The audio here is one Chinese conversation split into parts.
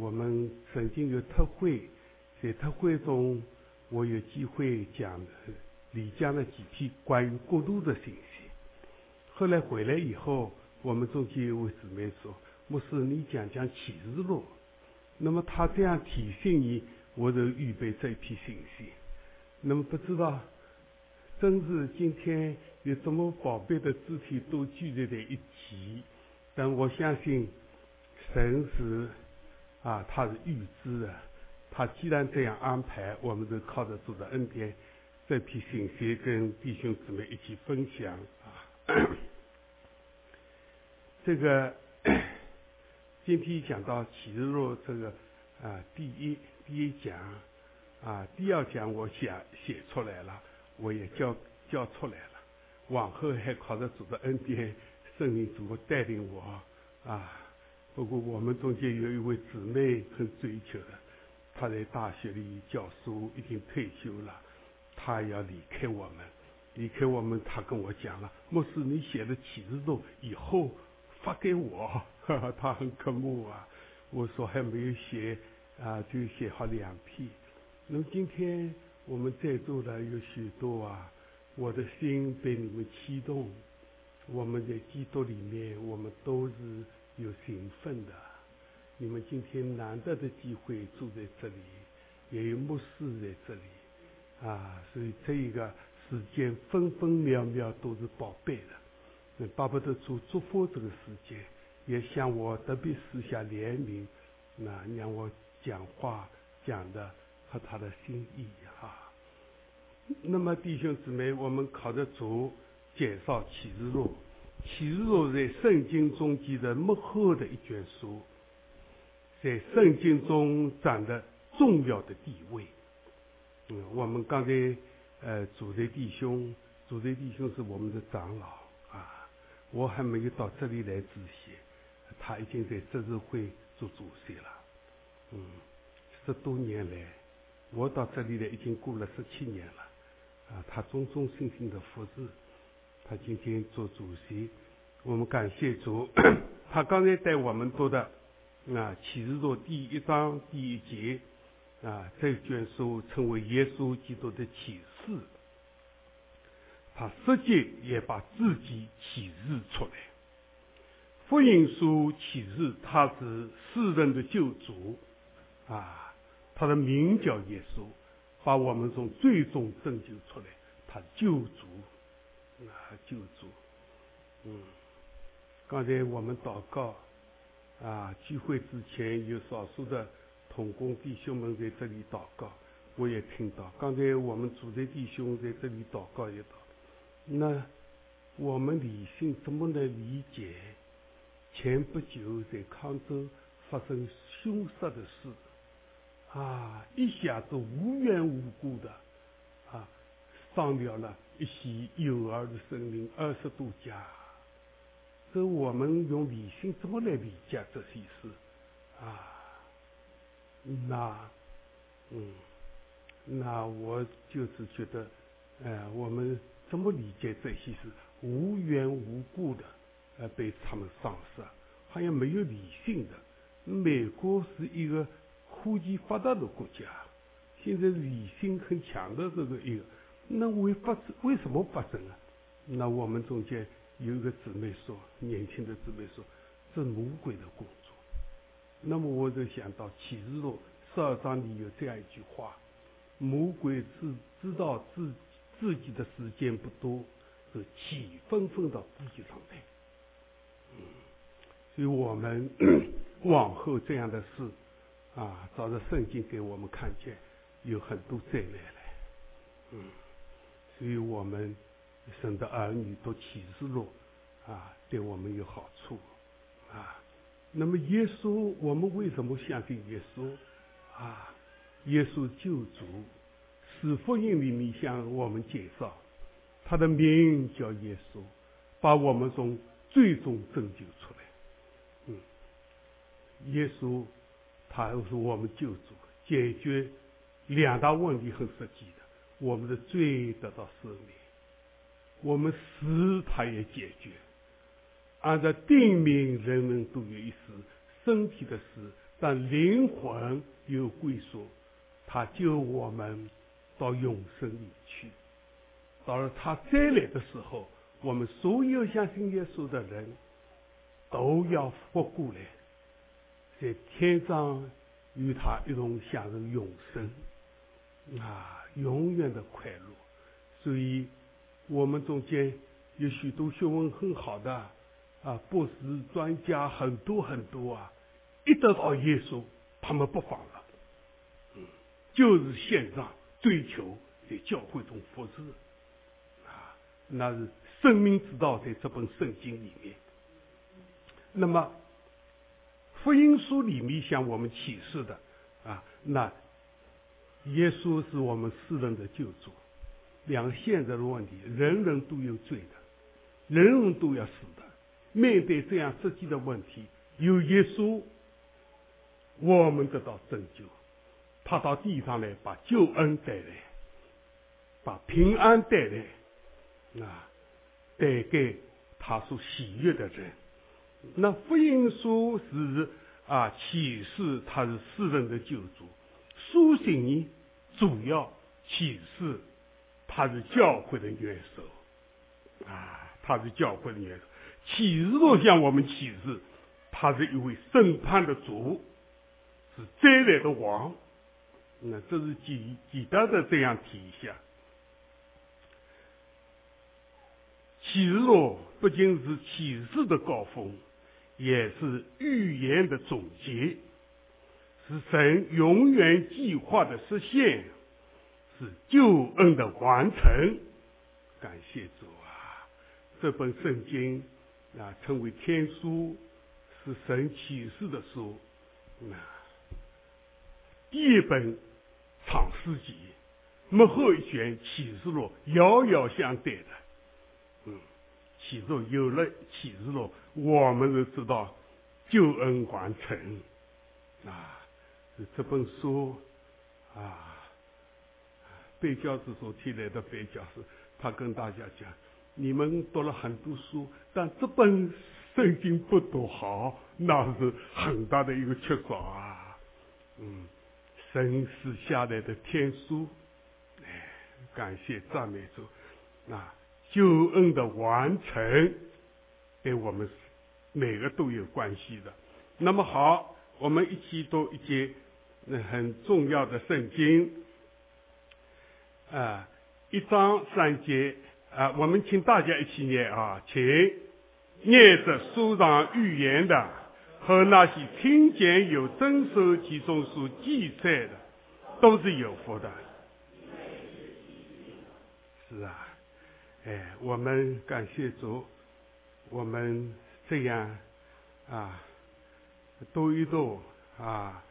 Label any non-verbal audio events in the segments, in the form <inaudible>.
我们曾经有特会，在特会中，我有机会讲李江的几篇关于国度的信息。后来回来以后，我们中间有位姊妹说：“牧师，你讲讲启示录。”那么他这样提醒你，我就预备这一批信息。那么不知道，真是今天有这么宝贝的肢体都聚集在一起，但我相信神是啊，他是预知的。他既然这样安排，我们就靠着主的恩典，这批信息跟弟兄姊妹一起分享啊。这个今天讲到启示录这个啊，第一第一讲。啊，第二讲我写写出来了，我也交交出来了。往后还靠着主的恩典，圣灵怎么带领我啊？不过我们中间有一位姊妹很追求的，她在大学里教书，已经退休了，她要离开我们，离开我们，她跟我讲了，牧师你写的启示录以后发给我，哈哈，她很渴慕啊。我说还没有写啊，就写好两篇。那么今天我们在座的有许多啊，我的心被你们激动。我们在基督里面，我们都是有兴奋的。你们今天难得的机会住在这里，也有牧师在这里啊，所以这一个时间分分秒秒都是宝贝的。那巴不得主祝福这个时间，也向我特别私下怜悯，那让我讲话讲的。和他的心意哈。那么弟兄姊妹，我们靠着主介绍启示录，启示录在圣经中间的幕后的一卷书，在圣经中占的重要的地位。嗯，我们刚才呃，主的弟兄，主的弟兄是我们的长老啊，我还没有到这里来之前，他已经在执事会做主席了。嗯，十多年来。我到这里来已经过了十七年了，啊，他忠忠心心的服侍，他今天做主席，我们感谢主。<clears throat> 他刚才带我们读的啊启示录第一章第一节啊，这卷书称为耶稣基督的启示，他实际也把自己启示出来。福音书启示他是世人的救主啊。他的名叫耶稣，把我们从最终拯救出来，他救主，啊救主，嗯，刚才我们祷告，啊聚会之前有少数的同工弟兄们在这里祷告，我也听到。刚才我们主的弟兄在这里祷告一祷，那我们理性怎么能理解？前不久在康州发生凶杀的事。啊！一下子无缘无故的，啊，伤掉了一些幼儿的生命，二十多家。这我们用理性怎么来理解这些事？啊，那，嗯，那我就是觉得，哎，我们怎么理解这些事？无缘无故的，呃，被他们丧失，好像没有理性的。美国是一个。科技发达的国家，现在理性很强的这个一个，那为发生为什么发生啊？那我们中间有一个姊妹说，年轻的姊妹说，是魔鬼的工作。那么我就想到启示录十二章里有这样一句话：魔鬼知知道自自己的时间不多，是气纷纷到自己上来。嗯，所以我们往后这样的事。啊，照着圣经给我们看见，有很多灾难来，嗯，所以我们神的儿女都启示录，啊，对我们有好处，啊，那么耶稣，我们为什么相信耶稣？啊，耶稣救主，是福音里面向我们介绍，他的名叫耶稣，把我们从最终拯救出来，嗯，耶稣。他是我们救主，解决两大问题很实际。我们的罪得到赦免，我们死他也解决。按照定命，人人都有一死，身体的死但灵魂有归宿，他救我们到永生里去。到了他再来的时候，我们所有相信耶稣的人都要活过来，在天上与他一同享受永生，啊，永远的快乐。所以，我们中间有许多学问很好的啊，博士专家很多很多啊，一得到耶稣，他们不放了，嗯，就是献上追求在教会中服侍。那是生命之道，在这本圣经里面。那么福音书里面向我们启示的啊，那耶稣是我们世人的救主。两个现在的问题，人人都有罪的，人人都要死的。面对这样实际的问题，有耶稣，我们得到拯救。他到地上来，把救恩带来，把平安带来。啊，带给他所喜悦的人。那福音书是啊，启示他是世人的救主。书信呢，主要启示他是教会的元首。啊，他是教会的元首。启示录向我们启示，他是一位审判的主，是再来的王。那这是几几大的这样体现。启示录不仅是启示的高峰，也是预言的总结，是神永远计划的实现，是救恩的完成。感谢主啊！这本圣经啊，称为天书，是神启示的书。啊，一本长诗集，幕后一卷启示录，遥遥相对的。嗯启示有了启示录，我们就知道救恩完成啊！这本书啊，贝教授所提来的贝教授，他跟大家讲：你们读了很多书，但这本圣经不读好，那是很大的一个缺少啊！嗯，神是下来的天书，哎，感谢赞美主啊！救恩的完成，跟我们每个都有关系的。那么好，我们一起读一节那很重要的圣经啊，一章三节啊，我们请大家一起念啊，请念着书上预言的和那些听见有遵守其中所记载的，都是有福的。是啊。哎，我们感谢主，我们这样啊，读一读啊，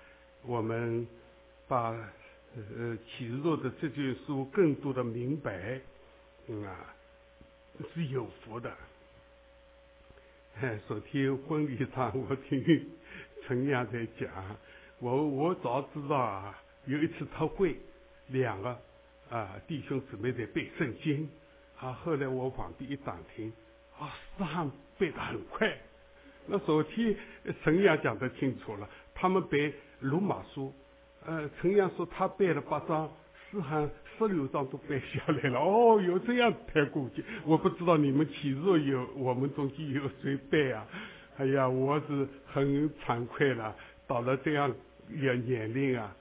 我们把呃启示录的这卷书更多的明白，啊，是有福的。哎 <laughs> 昨天婚礼上，我听陈阳在讲，我我早知道啊，有一次特会，两个啊弟兄姊妹在背圣经。啊！后来我旁边一打听，啊，诗汉背得很快。那昨天陈阳讲得清楚了，他们背罗马书，呃，陈阳说他背了八章，诗汉十六章都背下来了。<laughs> 哦，有这样太过去，我不知道你们岂若有我们中间有谁背啊？<laughs> 哎呀，我是很惭愧了，到了这样年年龄啊，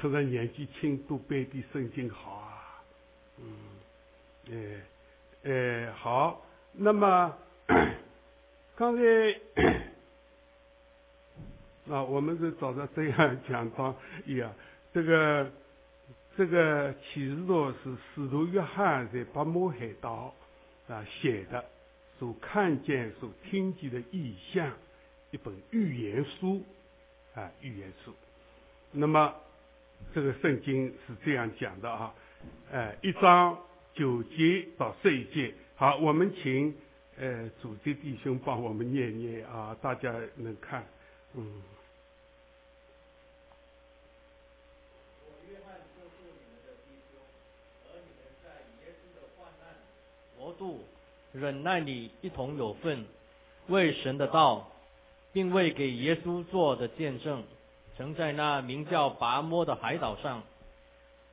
趁着年纪轻都背的圣经好啊，嗯，哎。哎，好，那么 <coughs> 刚才啊，我们是照着这样 <laughs> 讲到一样，这个这个启示录是使徒约翰在巴摩海岛啊写的，所看见、所听见的意象，一本预言书啊，预言书。那么这个圣经是这样讲的啊，哎，一章。九节到十一节，好，我们请呃主席弟兄帮我们念念啊，大家能看，嗯。我约翰告诉你们的弟兄，而你们在耶稣的患难、国度、忍耐里一同有份，为神的道，并为给耶稣做的见证，曾在那名叫拔摩的海岛上。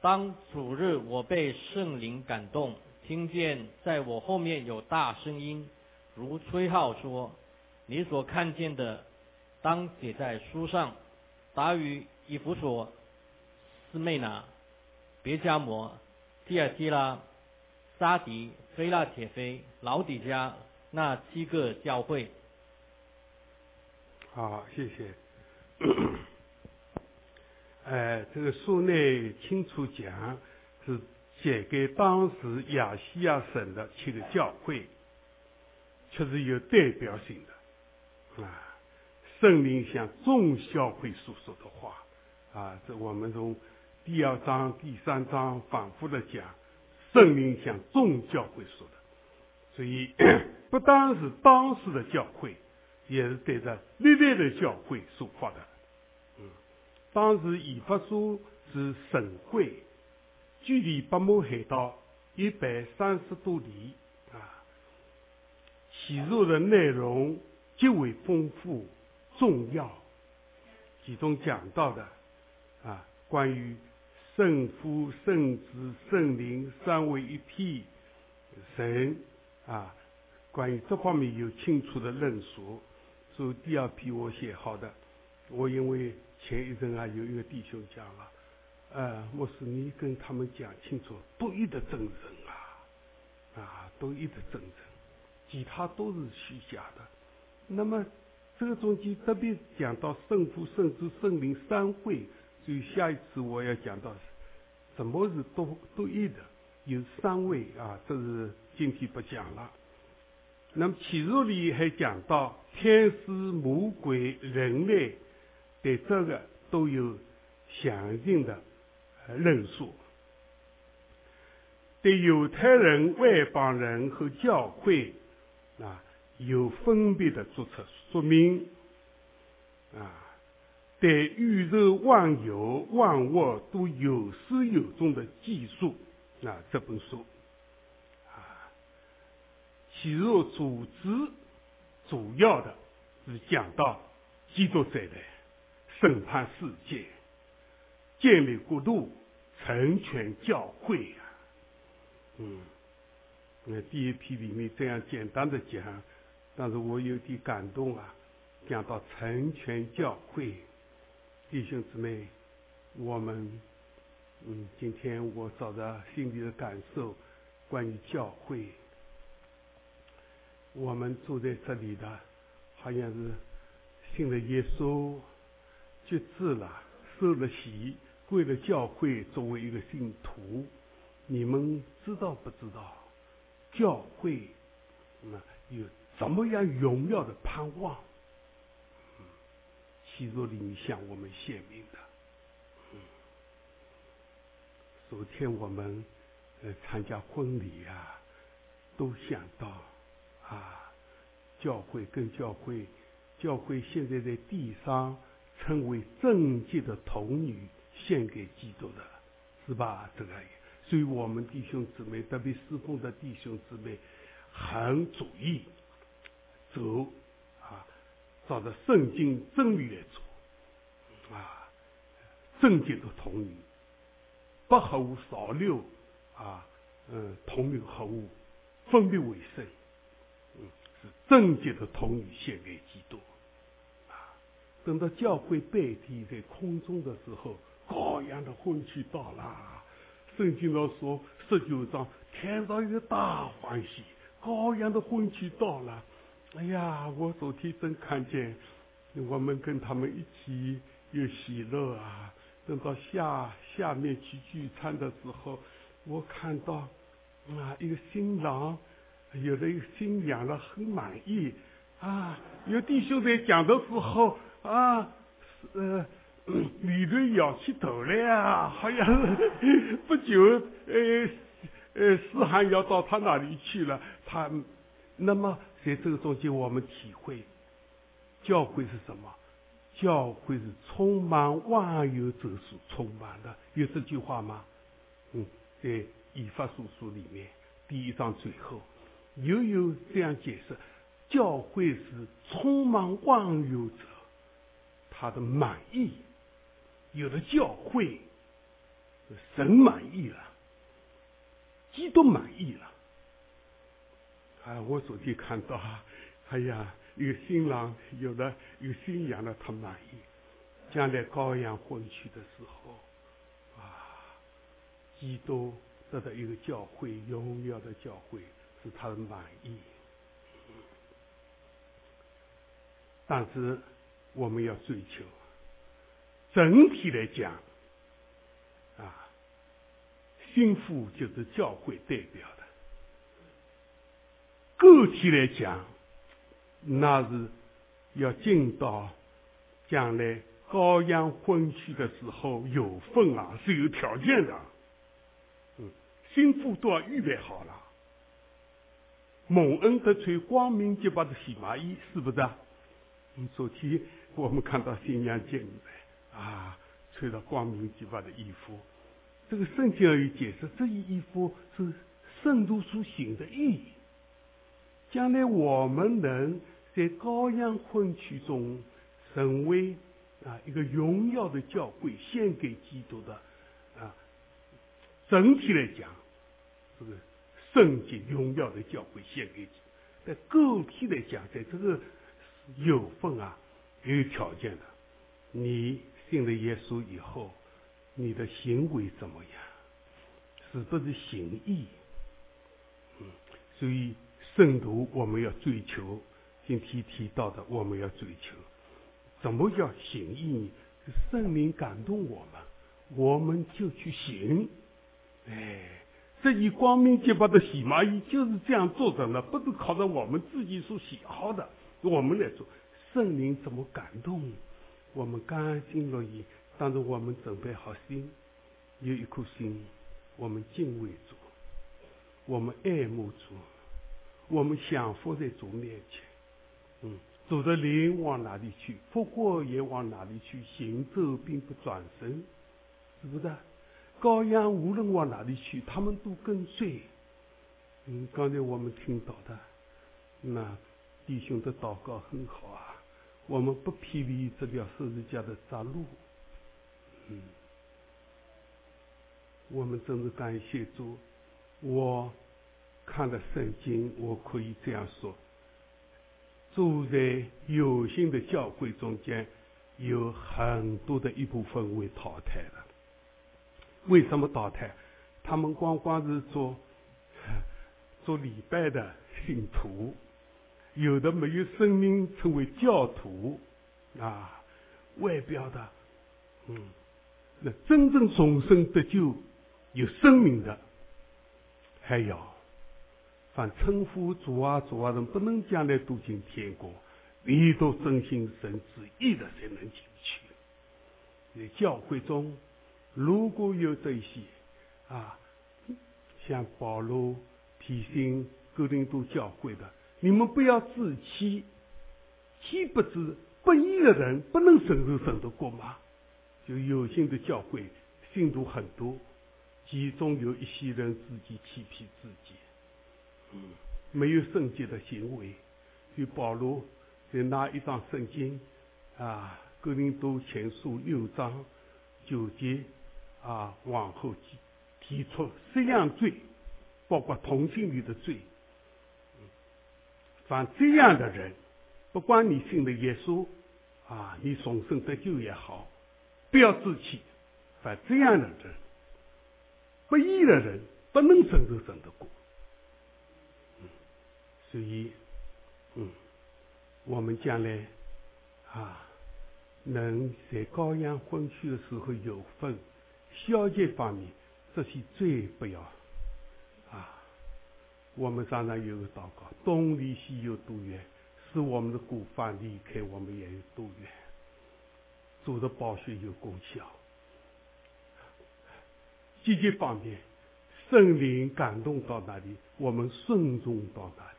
当主日，我被圣灵感动，听见在我后面有大声音，如吹号说：“你所看见的，当写在书上。”达于以弗所、斯妹拿、别加摩、蒂尔基拉、沙迪、菲拉铁菲、老底加那七个教会。好，谢谢。<coughs> 呃，这个书内清楚讲是写给当时亚细亚省的七个教会，确实有代表性的啊。圣灵向众教会所说的话啊，这我们从第二章、第三章反复的讲，圣灵向众教会说的，所以 <clears throat> 不单是当时的教会，也是对着历代的教会所发的。嗯当时以法书是省会，距离百慕海道一百三十多里啊。写作的内容极为丰富、重要，其中讲到的啊，关于圣父、圣子、圣灵三位一体神啊，关于这方面有清楚的论述。所以第二批我写好的，我因为。前一阵啊，有一个弟兄讲了，呃，牧师，你跟他们讲清楚，独一的真神啊，啊，独一的真神，其他都是虚假的。那么这个中间特别讲到圣父、圣子、圣灵三会，所以下一次我要讲到什么是多多一的，有三位啊，这是今天不讲了。那么启示里还讲到天使、魔鬼、人类。对这个都有详尽的论述。对犹太人、外邦人和教会啊，有分别的做出说明。啊，对宇宙万有万物都有始有终的记述啊，这本书啊，其入组织主要的是讲到基督再来。审判世界，建立国度，成全教会啊。嗯，那第一批里面这样简单的讲，但是我有点感动啊。讲到成全教会，弟兄姊妹，我们，嗯，今天我找着心里的感受，关于教会，我们住在这里的，好像是信了耶稣。决志了，受了洗，归了教会，作为一个信徒，你们知道不知道？教会那有怎么样荣耀的盼望？嗯，启示里向我们献明的。嗯，昨天我们呃参加婚礼啊，都想到啊，教会跟教会，教会现在在地上。称为正洁的童女献给基督的，是吧？这个，所以我们弟兄姊妹，特别侍奉的弟兄姊妹，很注意走啊，照着圣经真理来做啊，正洁的童女，不合乎少六啊，嗯，童女合物，分别为圣，嗯，是正洁的童女献给基督。啊等到教会拜地在空中的时候，羔羊的婚期到了。圣经上说十九章，天上有大欢喜，羔羊的婚期到了。哎呀，我昨天真看见，我们跟他们一起有喜乐啊。等到下下面去聚餐的时候，我看到啊，一个新郎有了一个新娘了，很满意啊。有弟兄在讲的时候。啊，呃，李队摇起头来啊，好像 <laughs> 不久，呃，呃，思涵要到他那里去了。他，那么在这个中间，我们体会，教会是什么？教会是充满万有者所充满的，有这句话吗？嗯，在以法书书里面第一章最后，又有这样解释：教会是充满万有者。他的满意有了教会，神满意了，基督满意了。啊，我昨天看到，哎呀，有新郎有的有新娘了，他满意。将来羔羊婚娶的时候，啊，基督得到一个教会，荣耀的教会，是他的满意。但是我们要追求，整体来讲，啊，幸福就是教会代表；个体来讲，那是要进到将来羔羊婚娶的时候有份啊，是有条件的。嗯，幸福都要预备好了。蒙恩得穿光明洁白的洗麻衣，是不是？嗯昨天我们看到新娘进来，啊，穿着光明洁白的衣服。这个圣经有解释，这一衣服是圣徒所行的意义。将来我们能在羔羊婚娶中成为啊一个荣耀的教会，献给基督的啊。整体来讲，这个圣洁荣耀的教会献给，在个体来讲，在这个。有份啊，也有条件的。你信了耶稣以后，你的行为怎么样？是不是行义？嗯，所以圣徒我们要追求，今天提到的我们要追求，怎么叫行义呢？圣灵感动我们，我们就去行。哎，这一光明洁白的洗麻衣就是这样做的呢，不是靠着我们自己所喜好的。我们来做，圣灵怎么感动？我们甘心乐意。当着我们准备好心，有一颗心，我们敬畏主，我们爱慕主，我们降服在主面前。嗯，主的灵往哪里去，复活也往哪里去。行走并不转身，是不是？羔羊无论往哪里去，他们都跟随。嗯，刚才我们听到的，那。弟兄的祷告很好啊，我们不偏离这条十字架的窄路。嗯，我们真是感谢主。我看了圣经，我可以这样说：住在有形的教会中间，有很多的一部分会淘汰了。为什么淘汰？他们光光是做 <laughs> 做礼拜的信徒。有的没有生命，称为教徒，啊，外表的，嗯，那真正重生得救、有生命的，还要，凡称呼主啊主啊人，不能将来都进天国，唯独真心神旨意的才能进去。在教会中，如果有这些，啊，像保罗提醒哥林多教会的。你们不要自欺，岂不知不义的人不能承受神的国吗？就有心的教会信徒很多，其中有一些人自己欺骗自己，没有圣洁的行为。就保罗在那一章圣经啊，《哥林多前书》六章九节啊，往后提提出十样罪，包括同性恋的罪。凡这样的人，不管你信的耶稣，啊，你重生得救也好，不要自欺。凡这样的人，不义的人，不能承受神的果。所以，嗯，我们将来啊，能在高阳婚娶的时候有份，消极方面，这些最不要啊。我们常常有个祷告：东离西有多远，使我们的骨发离开我们也有多远。主的宝血有功效。积极方面，圣灵感动到哪里，我们顺从到哪里。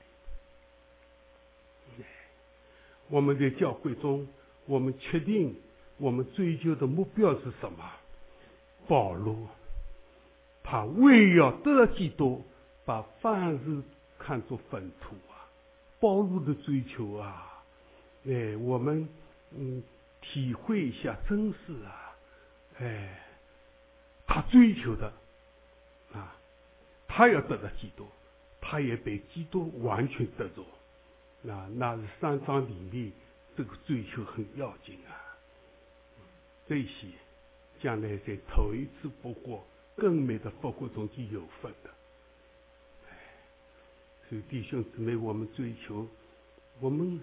我们在教会中，我们确定我们追求的目标是什么？保罗，他为要得到基督。把凡事看作粪土啊，暴露的追求啊，哎，我们嗯体会一下，真是啊，哎，他追求的啊，他要得到基督，他也被基督完全得着。那那是三章里面这个追求很要紧啊。这些将来在头一次复活、更美的复活中就有份的。哎，所以弟兄姊妹，我们追求，我们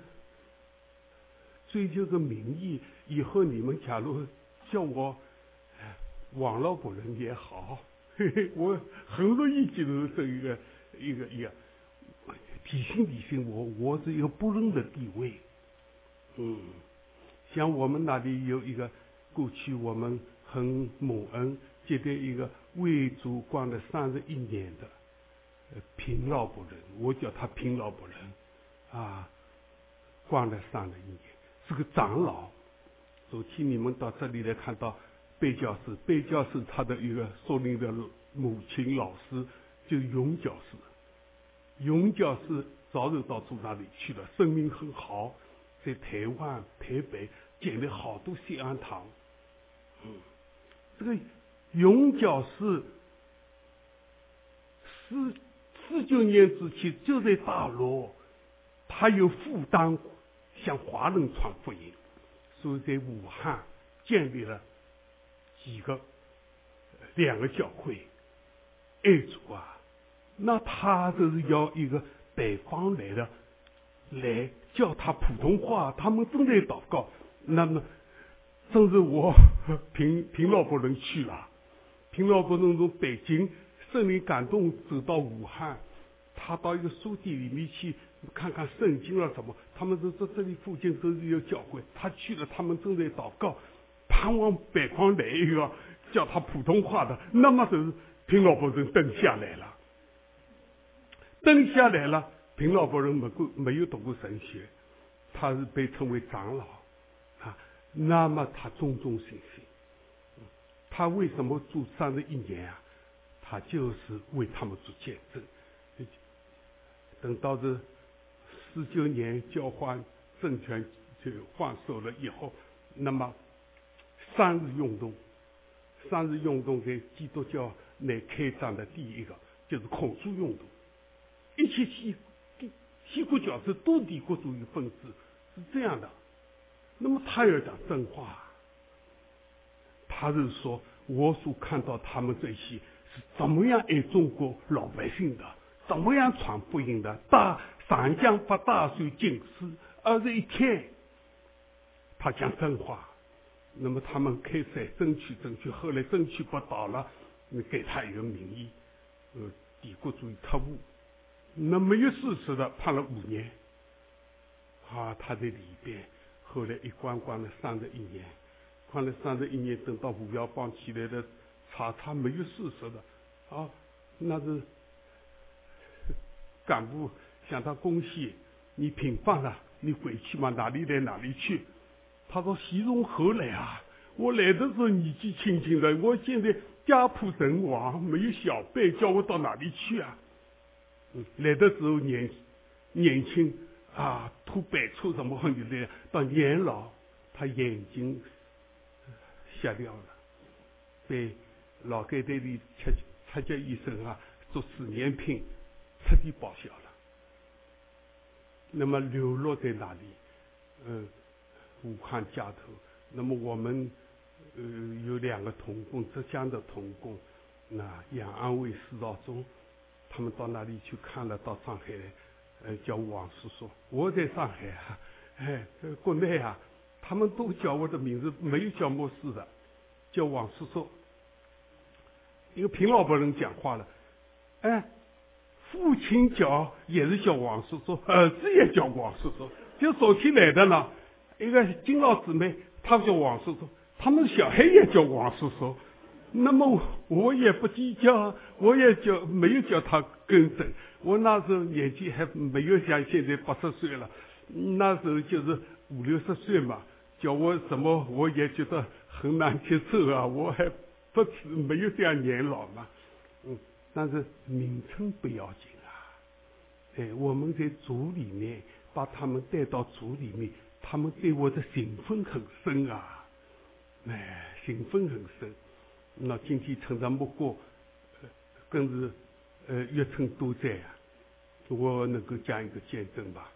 追求个名义，以后你们假如叫我网络古人也好，嘿嘿，我很乐意接受这一个一个一个提醒提醒我，我是一个不认的地位。嗯，像我们那里有一个。过去我们很蒙恩，接待一个为主光了三十一年的平老伯人，我叫他平老伯人，啊，光了三十一年，是个长老。昨天你们到这里来看到贝教师，贝教师他的一个说明的母亲老师就永教师，永教是早就到主那里去了，声名很好，在台湾台北建了好多西安堂。嗯，这个永教是四四九年之前就在大陆，他有负担向华人传福音，所以在武汉建立了几个两个教会。爱主啊，那他就是要一个北方来的来教他普通话，他们正在祷告，那么。甚至我 <laughs> 平平老伯人去了，平老伯人从北京圣灵感动走到武汉，他到一个书店里面去看看圣经了什么。他们说这这里附近都是有教会，他去了，他们正在祷告，盼望北方来一个教他普通话的，那么就是平老伯人登下来了，登下来了。平老夫人没过没有读过神学，他是被称为长老啊。那么他忠忠心心，他为什么做三十一年啊？他就是为他们做见证。等到这十九年交换政权就换手了以后，那么三日运动，三日运动在基督教来开展的第一个就是孔朱运动，一切西西国教是都帝国主义分子是这样的。那么他要讲真话，他是说，我所看到他们这些是怎么样爱中国老百姓的，怎么样传福音的，大长江发大水浸湿，而是一天，他讲真话。那么他们开始争取争取，后来争取不到了，你给他一个名义，呃，帝国主义特务，那没有事实的判了五年，啊，他在里边。后来一关关了三十一年，关了三十一年，等到五幺帮起来的查查没有事实的，啊，那是干部向他恭喜，你平反了，你回去嘛，哪里来哪里去。他说：“习从何来啊？我来的时候年纪轻轻的，我现在家破人亡，没有小辈，叫我到哪里去啊？来的时候年年轻。”啊，吐白醋什么很就来，到年老，他眼睛瞎掉了，被老街队里吃出家医生啊做试验品，彻底报销了。那么流落在哪里？嗯，武汉街头。那么我们呃有两个童工，浙江的童工，那杨安卫、施道中，他们到那里去看了，到上海来。呃，叫王叔叔，我在上海啊，<laughs> 哎，国内啊，他们都叫我的名字，没有叫牧师的，叫王叔叔。一个平老伯人讲话了，哎，父亲叫也是叫王叔叔，儿子也叫王叔叔，就昨天来的呢，一个金老姊妹，她叫王叔叔，他们小孩也叫王叔叔。那么我也不计较，我也叫没有叫他跟正。我那时候年纪还没有像现在八十岁了，那时候就是五六十岁嘛，叫我什么我也觉得很难接受啊。我还不没有这样年老嘛，嗯，但是名称不要紧啊。哎，我们在组里面把他们带到组里面，他们对我的情分很深啊。哎。情分很深。那今天趁着木过，更是呃越称多灾啊！我能够讲一个见证吧。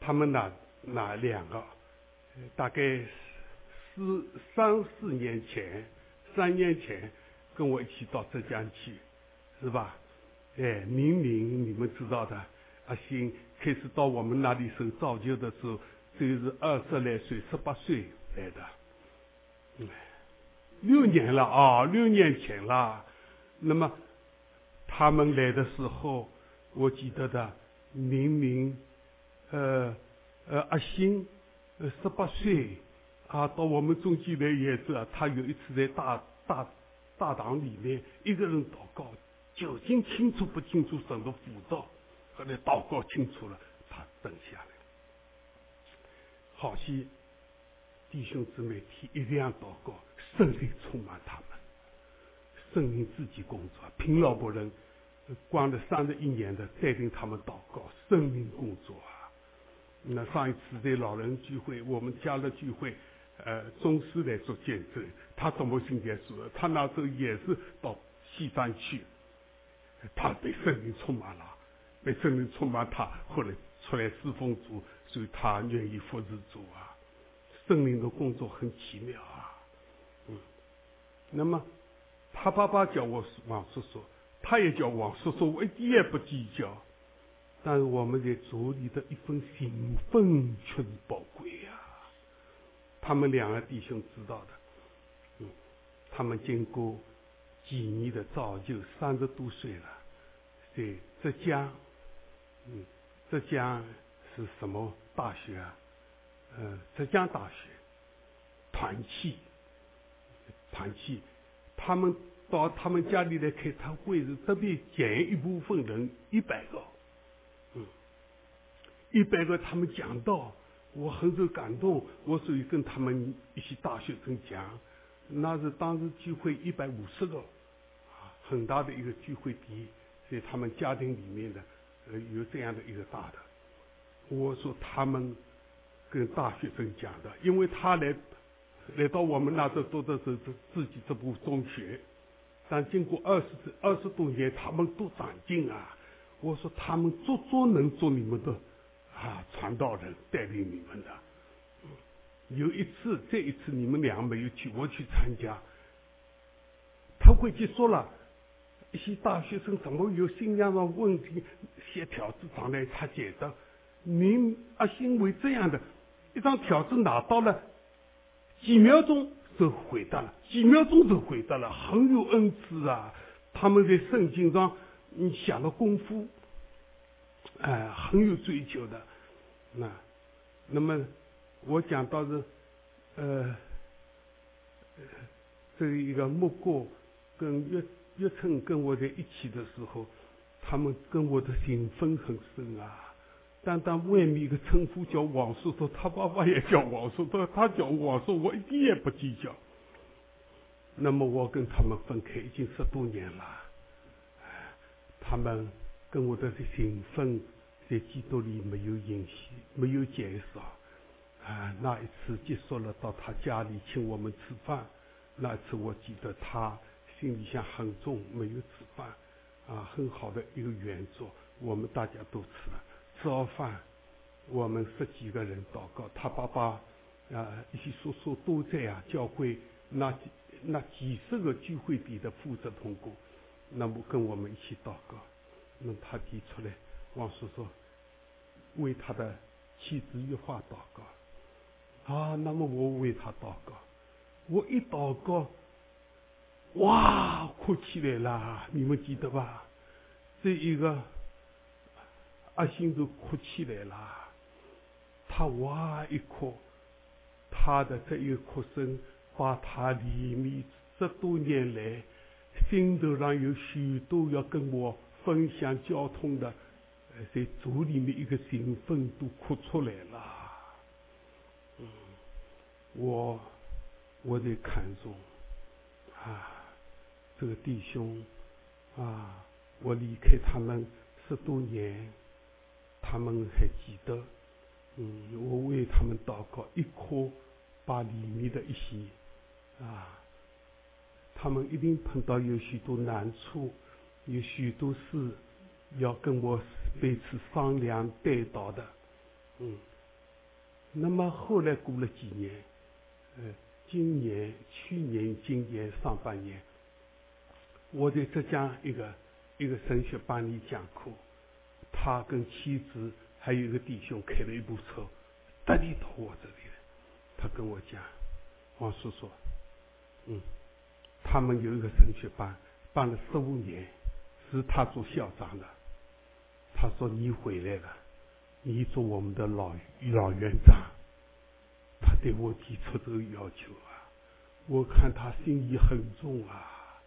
他们那那两个，大概四三四年前，三年前跟我一起到浙江去，是吧？哎，明明你们知道的，阿星开始到我们那里受造就的时候，就是二十来岁、十八岁来的，嗯。六年了啊，六年前了。那么他们来的时候，我记得的，明明，呃，呃，阿星，呃，十八岁，啊，到我们中间来也是。他有一次在大大大堂里面一个人祷告，究竟清楚不清楚什么辅导？后来祷告清楚了，他等下来。好些弟兄姊妹提一定要祷告。圣灵充满他们，圣灵自己工作，平老伯人关了三十一年的带领他们祷告，圣灵工作啊。那上一次在老人聚会，我们家的聚会，呃，宗师来做见证，他怎么信耶稣？他那时候也是到西藏去，他被圣灵充满了，被圣灵充满，他后来出来侍奉主，所以他愿意服侍主啊。圣灵的工作很奇妙啊。嗯那么，他爸爸叫我王叔叔，他也叫王叔叔，我一点也不计较。但是我们在族里的一份兴奋却是宝贵呀。他们两个弟兄知道的，嗯，他们经过几年的造就，三十多岁了，在浙江，嗯，浙江是什么大学啊？嗯，浙江大学，团契。团契，他们到他们家里来开他会是特别拣一部分人，一百个，嗯，一百个他们讲到，我很受感动，我所以跟他们一些大学生讲，那是当时聚会一百五十个，很大的一个聚会地，在他们家庭里面的，呃，有这样的一个大的，我说他们跟大学生讲的，因为他来。来到我们那这读的是自自己这部中学，但经过二十二十多年，他们都长进啊！我说他们足足能做你们的啊传道人，带领你们的。有一次，这一次你们俩没有去，我去参加。他会去说了一些大学生怎么有信仰的问题，写条子上来他解的。您啊，因为这样的一张条子拿到了。几秒钟就回答了，几秒钟就回答了，很有恩赐啊！他们在圣经上，你下了功夫，哎，很有追求的。那，那么我讲到是，呃，这一个木过跟岳岳春跟我在一起的时候，他们跟我的情分很深啊。单单外面一个称呼叫王叔叔，他爸爸也叫王叔叔，他叫王叔，我一点也不计较。那么我跟他们分开已经十多年了，他们跟我的情分在基督里没有影响，没有减少。啊，那一次结束了，到他家里请我们吃饭，那次我记得他心里想很重，没有吃饭，啊，很好的一个圆桌，我们大家都吃了。吃好饭，我们十几个人祷告。他爸爸啊，一些叔叔都在啊，教会那那几十个聚会地的负责同工，那么跟我们一起祷告。那他提出来，王叔叔为他的妻子玉花祷告。啊，那么我为他祷告。我一祷告，哇，哭起来了！你们记得吧？这一个。阿星都哭起来了，他哇一哭，他的这一哭声，把他里面十多年来心头上有许多要跟我分享交通的，在组里面一个兴奋都哭出来了。嗯，我我在看中啊，这个弟兄啊，我离开他们十多年。他们还记得，嗯，我为他们祷告，一颗把里面的一些啊，他们一定碰到有许多难处，有许多事要跟我彼此商量对道的，嗯。那么后来过了几年，呃，今年、去年、今年上半年，我在浙江一个一个神学班里讲课，他跟妻子还有一个弟兄开了一部车，特地到我这里来，他跟我讲，王叔叔，嗯，他们有一个神学班，办了十五年，是他做校长的，他说你回来了。你做我们的老老院长，他对我提出这个要求啊，我看他心意很重啊，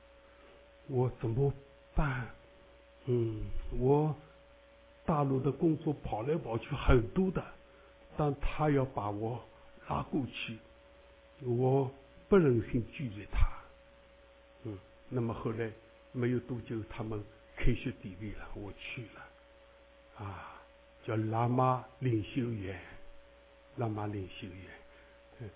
我怎么办？嗯，我大陆的工作跑来跑去很多的，但他要把我拉过去，我不忍心拒绝他。嗯，那么后来没有多久，他们开学典礼了，我去了，啊。叫喇嘛领袖员，喇嘛领袖员。嗯，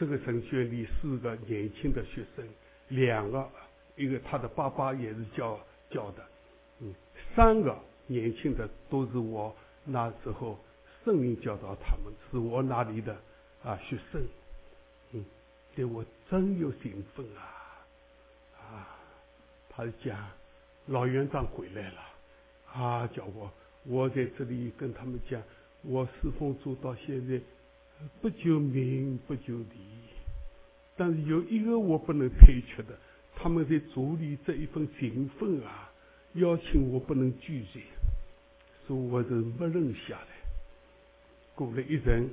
这个神学里四个年轻的学生，两个，一个他的爸爸也是教教的，嗯，三个年轻的都是我那时候圣灵教导他们，是我那里的啊学生，嗯，对我真有兴奋啊，啊，他讲老院长回来了，啊，叫我。我在这里跟他们讲，我侍奉做到现在不求名不求利，但是有一个我不能推却的，他们在组里这一份情分啊，邀请我不能拒绝，我就没认下来。过了一阵，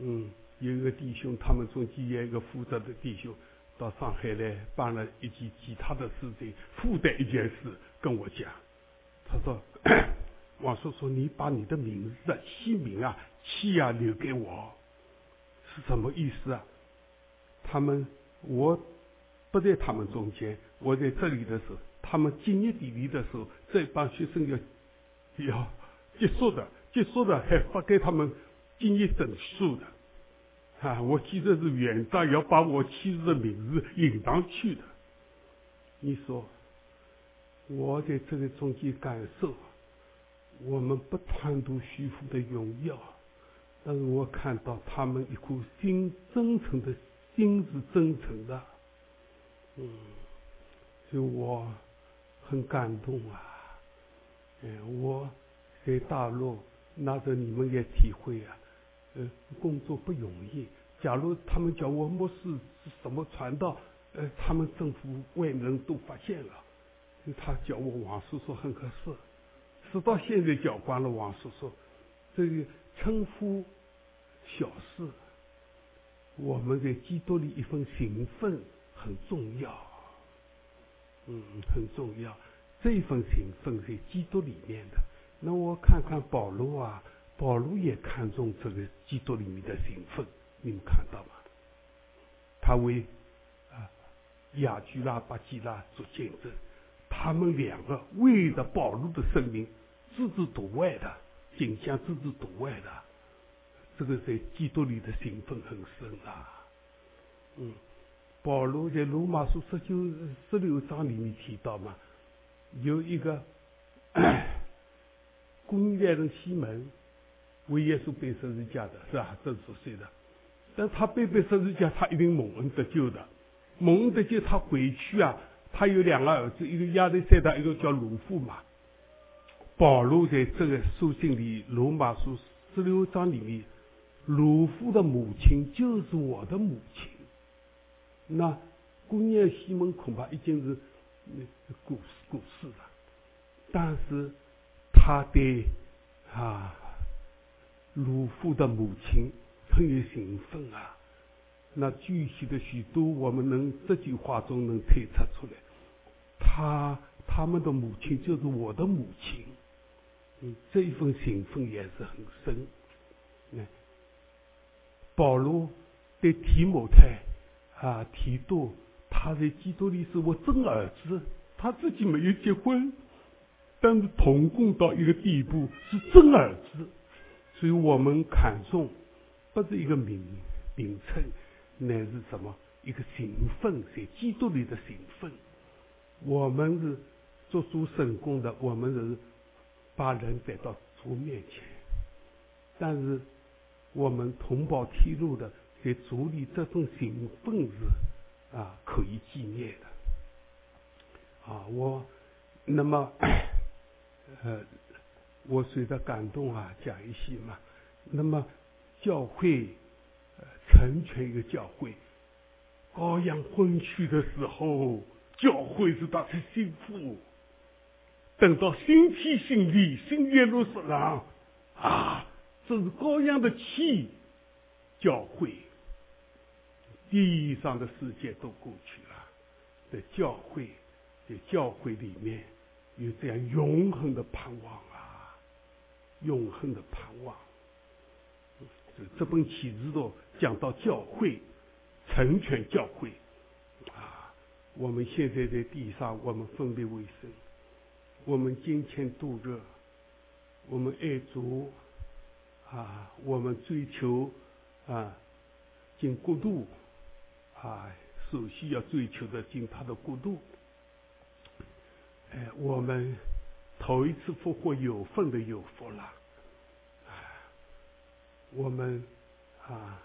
嗯，有一个弟兄，他们中间有一个负责的弟兄到上海来办了一件其他的事情，附带一件事跟我讲，他说。王叔叔，你把你的名字姓名啊，气啊留给我，是什么意思啊？他们我不在他们中间，我在这里的时候，他们敬业典礼的时候，这帮学生要要结束的，结束的还发给他们敬业证书的啊！我记得是园长要把我妻子的名字引上去的。你说我在这个中间感受。我们不贪图虚浮的荣耀，但是我看到他们一颗心真诚的心是真诚的，嗯，所以我很感动啊。嗯，我在大陆，那时候你们也体会啊，呃，工作不容易。假如他们叫我牧师是什么传道，呃，他们政府外人都发现了，他叫我王叔叔很合适。直到现在叫惯了王叔叔，这个称呼小事，我们在基督里一份情分很重要，嗯，很重要。这份情分在基督里面的。那我看看保罗啊，保罗也看重这个基督里面的情分，你们看到吗？他为啊雅居拉、巴基拉做见证，他们两个为了保罗的生命。置之度外的，景象置之度外的，这个在基督里的情分很深啊。嗯，保罗在罗马书十九、十六章里面提到嘛，有一个 <coughs> 公约人西门为耶稣背十字架的，是吧？这是谁的？但他背背十字架，他一定蒙恩得救的。蒙恩得救，他回去啊，他有两个儿子，一个亚历山大，一个叫鲁父嘛。保罗在这个书信里，《罗马书》十六章里面，鲁夫的母亲就是我的母亲。那姑娘西门恐怕已经是过过世了，但是他对啊鲁夫的母亲很有兴奋啊。那具体的许多，我们能这句话中能推测出来，他他们的母亲就是我的母亲。嗯，这一份情分也是很深。嗯，保罗对提摩太啊提多，他在基督里是我真儿子，他自己没有结婚，但是同工到一个地步是真儿子，所以我们看重不是一个名名称，乃是什么？一个身份，在基督里的身份。我们是做主神功的，我们是把人带到主面前。但是我们同胞披露的，在主里这份身份是啊可以纪念的。啊，我那么 <coughs> 呃，我随着感动啊，讲一些嘛。那么教会呃成全一个教会，羔羊婚娶的时候，教会是他的幸福。等到新天新地、新耶路撒冷啊。这是羔羊的气，教会，地上的世界都过去了，在教会，在教会里面有这样永恒的盼望啊，永恒的盼望。这这本启示录讲到教会，成全教会啊。我们现在在地上，我们分别为生，我们金钱度日，我们爱主。啊，我们追求啊经国度啊，首先要追求的进他的国度。哎，我们头一次复活有份的有福了。啊，我们啊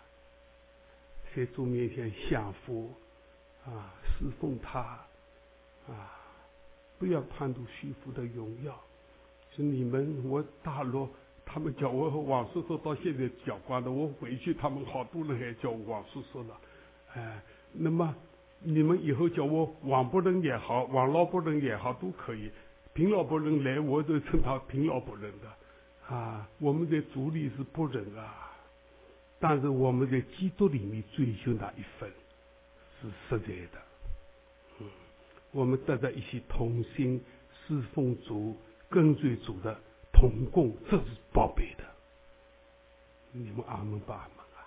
在主面前享福啊，侍奉他啊，不要贪图虚浮的荣耀。是你们，我大陆。他们叫我王叔叔，到现在叫惯了。我回去，他们好多人还叫我王叔叔了。哎，那么你们以后叫我王伯伦也好，王老伯伦也好，都可以。平老伯伦来，我都称他平老伯伦的。啊，我们在主里是不仁啊，但是我们在基督里面追求那一份是实在的。嗯，我们得到一些同心侍奉主、跟随主的。同共，这是宝贝的。你们阿门吧，阿门啊！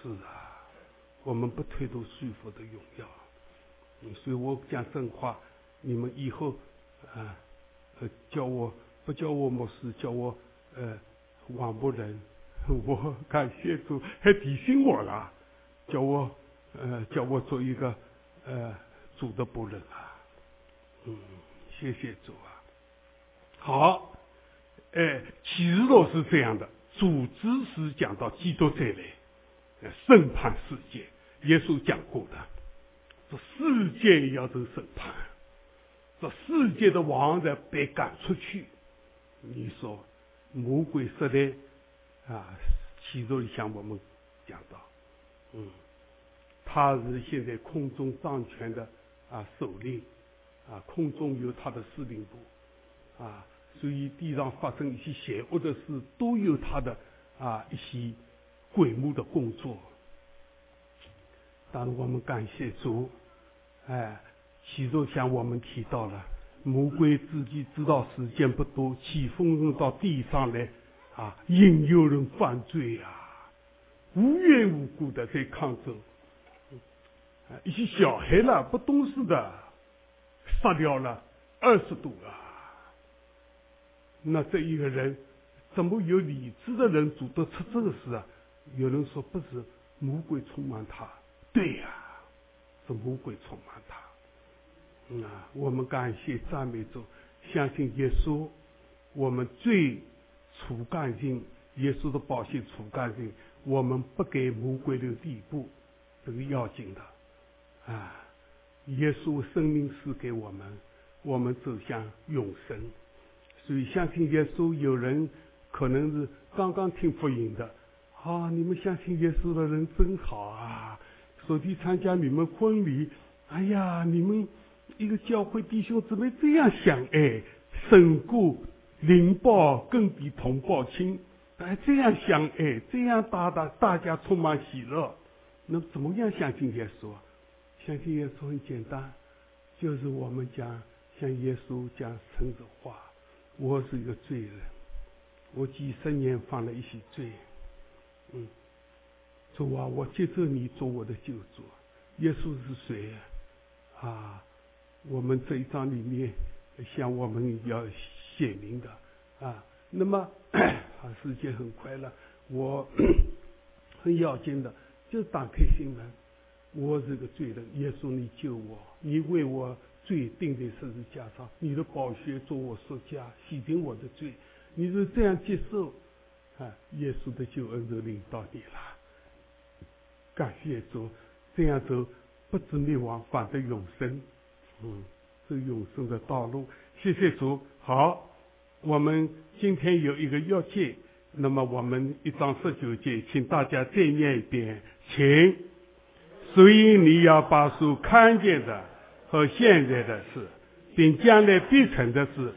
是啊，我们不推脱束缚的荣耀。所以我讲真话，你们以后啊，呃，叫我不叫我牧师，叫我呃王博人，我感谢主，还提醒我了，叫我呃叫我做一个呃主的仆人啊。嗯，谢谢主啊。好，哎，启示录是这样的，主旨是讲到基督再来，审判世界。耶稣讲过的，这世界要受审判，这世界的王在被赶出去。你说魔鬼时代啊，启示里向我们讲到，嗯，他是现在空中掌权的啊首领，啊空中有他的司令部，啊。所以地上发生一些邪恶的事，都有他的啊一些鬼目的工作。但我们感谢主，哎，其中向我们提到了魔鬼自己知道时间不多，起风人到地上来啊，引诱人犯罪啊，无缘无故的在抗争，一些小孩了不懂事的杀掉了二十多个。那这一个人，怎么有理智的人做得出这个事啊？有人说不是魔鬼充满他，对呀，是魔鬼充满他。啊，我们感谢赞美主，相信耶稣，我们最除干净，耶稣的宝血除干净，我们不给魔鬼的地步，这个要紧的啊。耶稣生命赐给我们，我们走向永生。所以相信耶稣，有人可能是刚刚听福音的，啊，你们相信耶稣的人真好啊！说去参加你们婚礼，哎呀，你们一个教会弟兄姊妹这样相爱，胜过邻胞更比同胞亲，哎，这样相爱，这样大大大家充满喜乐，那怎么样相信耶稣？相信耶稣很简单，就是我们讲向耶稣讲诚实话。我是一个罪人，我几十年犯了一些罪，嗯，主啊，我接受你做我的救主。耶稣是谁啊？我们这一章里面向我们要写明的啊。那么 <coughs> 啊，时间很快了，我 <coughs> 很要紧的，就打开心门，我是个罪人，耶稣你救我，你为我罪定在十字架上，你的宝血做我赎价，洗净我的罪，你是这样接受，啊，耶稣的救恩就领到你了。感谢主，这样走不知灭亡，反得永生，嗯，是永生的道路。谢谢主。好，我们今天有一个约戒。那么我们一章十九节，请大家再念一遍，请。所以你要把所看见的和现在的事，并将来必成的事，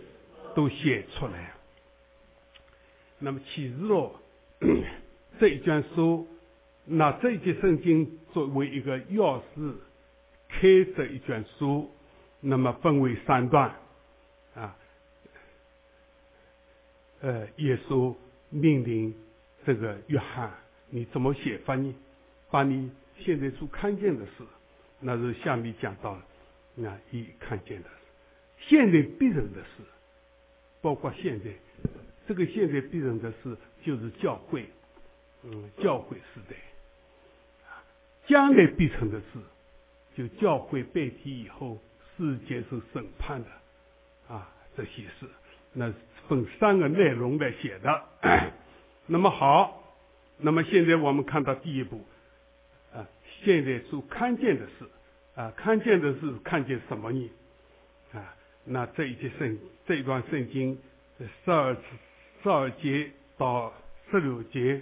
都写出来。那么启示录 <coughs> 这一卷书，拿这一节圣经作为一个钥匙，开这一卷书，那么分为三段，啊，呃，耶稣。命令这个约翰，你怎么写法呢？把你现在所看见的事，那是下面讲到了，那一看见的，现在必然的事，包括现在这个现在必然的事，就是教会，嗯，教会时代，将来必成的事，就教会被提以后，是接受审判的，啊，这些事，那。分三个内容来写的，<coughs> 那么好，那么现在我们看到第一步，啊，现在所看见的事，啊，看见的是看见什么呢？啊，那这一节圣这一段圣经，十二十二节到十六节，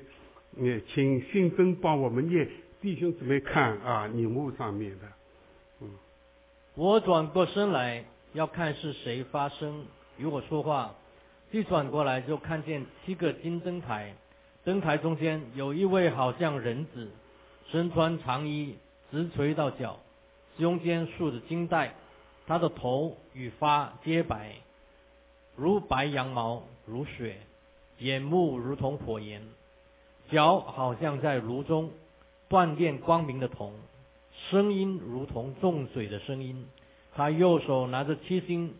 也请新增帮我们念，弟兄姊妹看啊，荧幕上面的，嗯，我转过身来要看是谁发声与我说话。一转过来就看见七个金灯台，灯台中间有一位好像人子，身穿长衣，直垂到脚，胸间束着金带，他的头与发皆白，如白羊毛，如雪，眼目如同火焰，脚好像在炉中锻炼光明的铜，声音如同重水的声音，他右手拿着七星。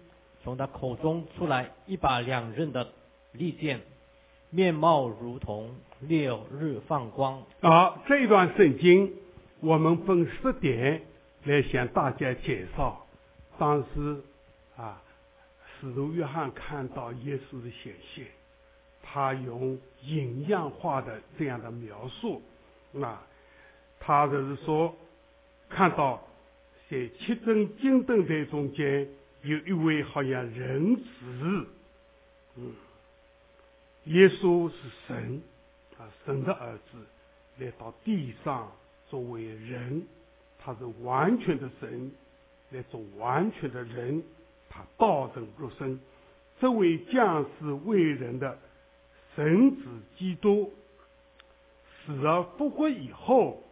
从他口中出来一把两刃的利剑，面貌如同烈日放光。好，这一段圣经，我们分十点来向大家介绍。当时啊，使徒约翰看到耶稣的显现，他用影像化的这样的描述，那他就是说，看到在七尊金灯台中间。有一位好像人子，嗯，耶稣是神啊，神的儿子来到地上作为人，他是完全的神来做完全的人，他道成肉身，这位将士为人的神子基督死而复活以后，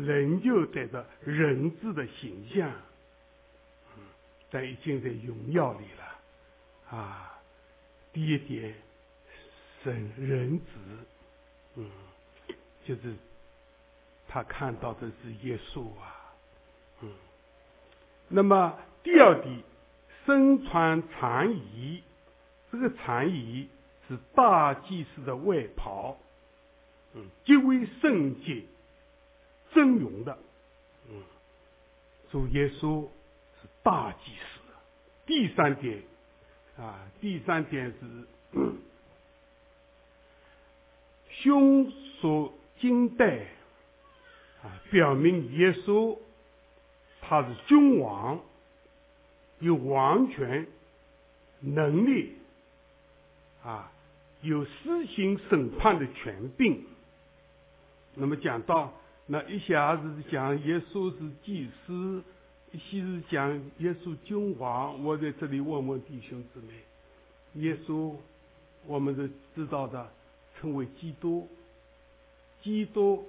仍旧带着人子的形象。在已经在荣耀里了，啊！第一点，神人子，嗯，就是他看到的是耶稣啊，嗯。那么第二点，身穿长衣，这个长衣是大祭司的外袍，嗯，极为圣洁、尊荣的，嗯，主耶稣是。大祭司，第三点啊，第三点是胸束金带啊，表明耶稣他是君王，有王权能力。啊，有施行审判的权柄。那么讲到那一下子讲耶稣是祭司。昔日讲耶稣君王，我在这里问问弟兄姊妹：耶稣，我们是知道的，称为基督。基督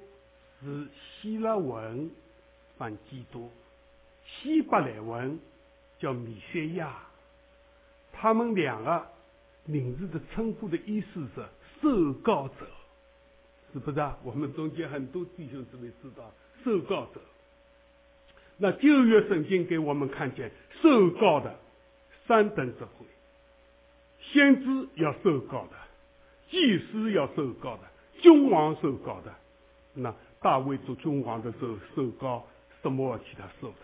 是希腊文翻基督，希伯来文叫米歇亚。他们两个名字的称呼的意思是受告者，是不是啊？我们中间很多弟兄姊妹知道受告者。那旧约圣经给我们看见受告的三等智慧，先知要受告的，祭司要受告的，君王受告的，那大卫做君王的时候受告，什么其他受的？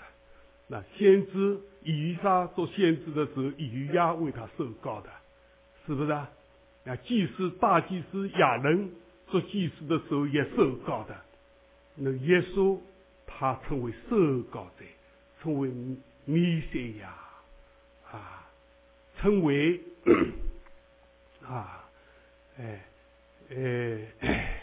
那先知以撒做先知的时候，以亚为他受告的，是不是啊？那，祭司大祭司亚伦做祭司的时候也受膏的。那耶稣他称为受膏者，称为弥赛亚啊，称为啊，哎哎，<coughs>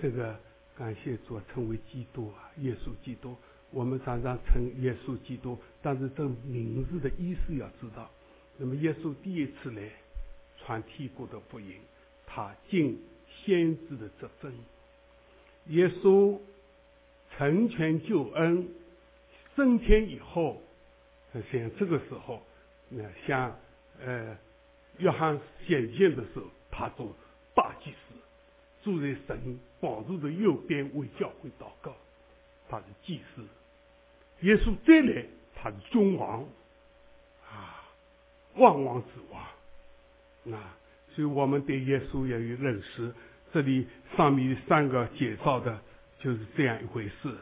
这个感谢主，称为基督啊，耶稣基督。我们常常称耶稣基督，但是这名字的意思要知道。那么耶稣第一次来传天国的福音，他进先知的责任。耶稣成全救恩，升天以后，像这个时候，那像呃约翰显现的时候，他做大祭司，坐在神宝座的右边为教会祷告，他是祭司。耶稣再来，他是君王，啊，万王之王，啊，所以我们对耶稣要有认识。这里上面三个介绍的就是这样一回事。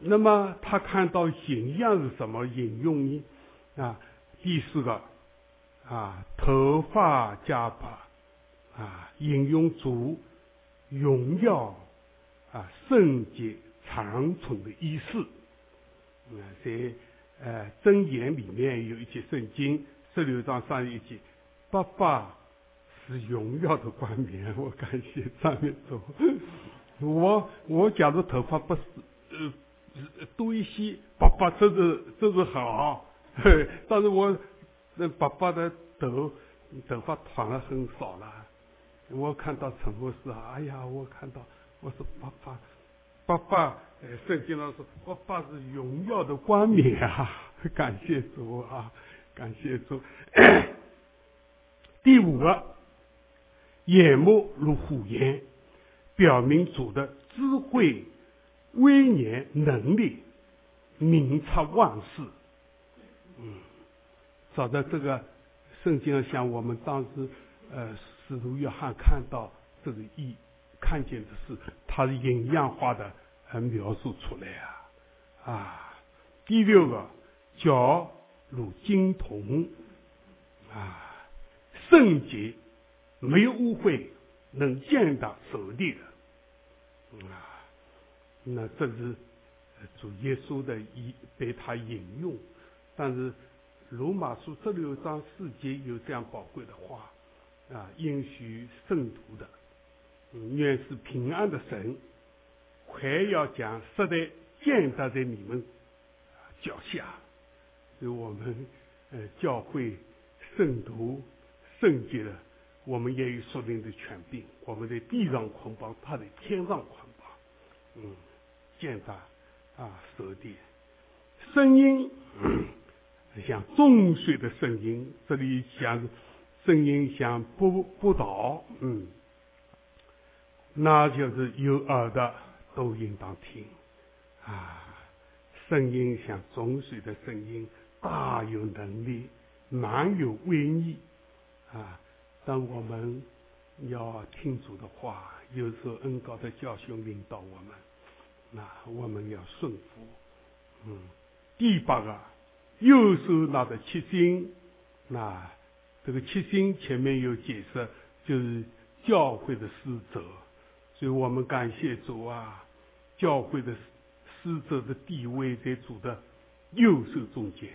那么他看到形象是什么？引用呢？啊，第四个，啊，头发加白，啊，引用主荣耀，啊，圣洁长存的意思。啊，在呃箴言里面有一节圣经十六章上一节，爸爸是荣耀的冠冕，我感谢上面主。我我假如头发不是呃多一些，爸爸这是这是好，<laughs> 但是我那爸爸的头头发短了很少了。我看到陈博士啊，哎呀，我看到我说爸爸。爸爸，呃，圣经上说，爸爸是荣耀的冠冕啊！<laughs> 感谢主啊，感谢主。<coughs> 第五个，眼目如虎眼，表明主的智慧、威严、能力，明察万事。嗯，找到这个圣经像我们当时，呃，使徒约翰看到这个意。看见的是，它是营养化的，呃，描述出来啊，啊，第六个，脚如金铜，啊，圣洁，没有污秽，能见到手的，啊，那这是主耶稣的一被他引用，但是罗马书十六章四节有这样宝贵的话，啊，应许圣徒的。愿是平安的神，快要将时代建搭在你们脚下。所以我们呃教会圣徒圣洁的，我们也有属灵的权柄。我们在地上捆绑，他在天上捆绑。嗯，建搭啊，手的声音像众水的声音，这里像声音像波波涛，嗯。那就是有耳的都应当听，啊，声音像中水的声音，大有能力，难有威仪，啊，当我们要听主的话，有时候恩高的教训领导我们，那我们要顺服，嗯，第八个，右手拿着七星，那这个七星前面有解释，就是教会的使者。所以我们感谢主啊，教会的使者的地位在主的右手中间，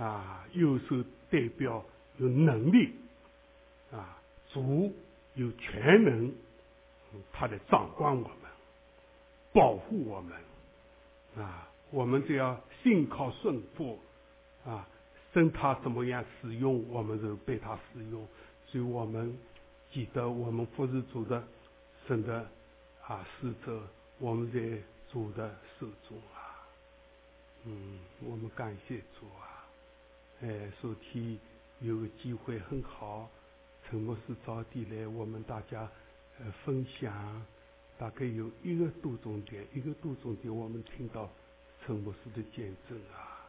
啊，右手代表有能力，啊，主有全能，他在掌管我们，保护我们，啊，我们只要信靠顺服，啊，生他怎么样使用，我们就被他使用。所以我们记得我们不是主的。真的啊，使者，我们在主的手中啊，嗯，我们感谢主啊，哎，昨天有个机会很好，陈牧师早点来，我们大家呃分享，大概有一个多钟点，一个多钟点，我们听到陈牧师的见证啊，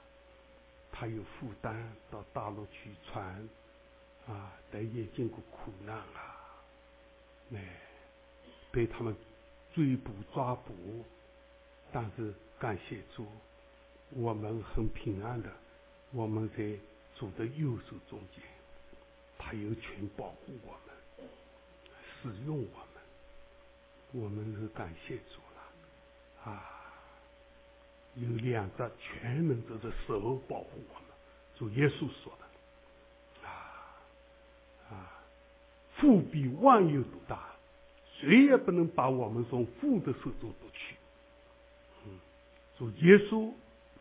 他有负担到大陆去传啊，但也经过苦难啊，哎。被他们追捕抓捕，但是感谢主，我们很平安的，我们在主的右手中间，他有权保护我们，使用我们，我们是感谢主了，啊，有两个全能者的手保护我们，主耶稣说的，啊啊，父比万有都大。谁也不能把我们从父的手中夺去。嗯，主耶稣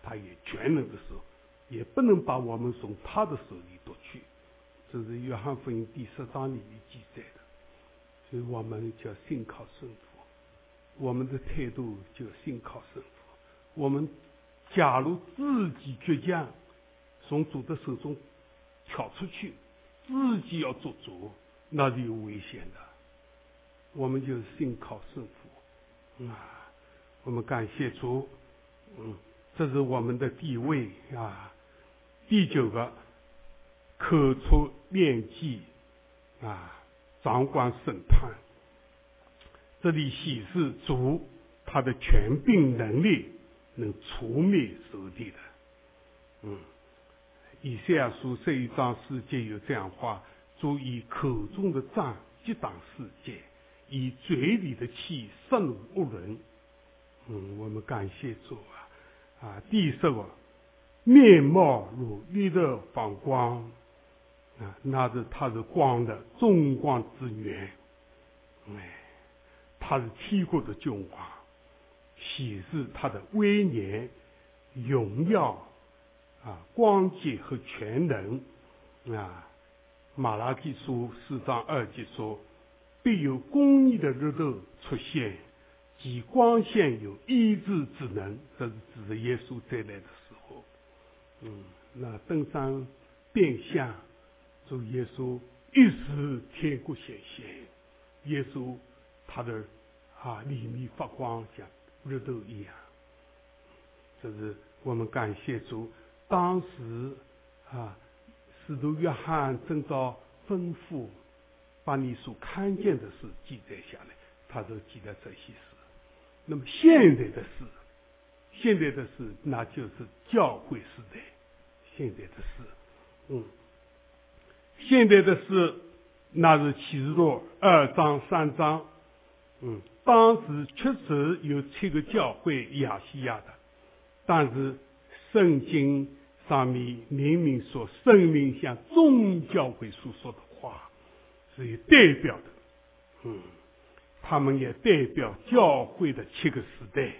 他也全能的时候，也不能把我们从他的手里夺去。这是约翰福音第十章里面记载的。所以我们叫信靠圣父，我们的态度就信靠圣父。我们假如自己倔强，从主的手中跳出去，自己要做主，那是有危险的。我们就信靠圣父，啊，我们感谢主，嗯，这是我们的地位啊。第九个，口出炼祭，啊，掌管审判。这里显示主他的权柄能力，能除灭仇敌的。嗯，以赛亚书这一章世界有这样话：主以口中的杖击打世界。以嘴里的气杀戮恶人，嗯，我们感谢主啊！啊，第十个，面貌如日的放光，啊，那是他是光的众光之源，哎，他是天国的君王，显示他的威严、荣耀，啊，光洁和全能，啊，马拉基书四章二节说。必有公义的日头出现，即光线有医治之能。这是指的耶稣再来的时候。嗯，那登山变相，主耶稣一时天国显现，耶稣他的啊里面发光，像日头一样。这是我们感谢主。当时啊，使徒约翰正遭吩咐。把你所看见的事记载下来，他都记得这些事。那么现在的事，现在的事，那就是教会时代现在的事。嗯，现在的是，那是启示录二章三章。嗯，当时确实有七个教会亚细亚的，但是圣经上面明明说，圣灵向众教会所说的话。是有代表的，嗯，他们也代表教会的七个时代。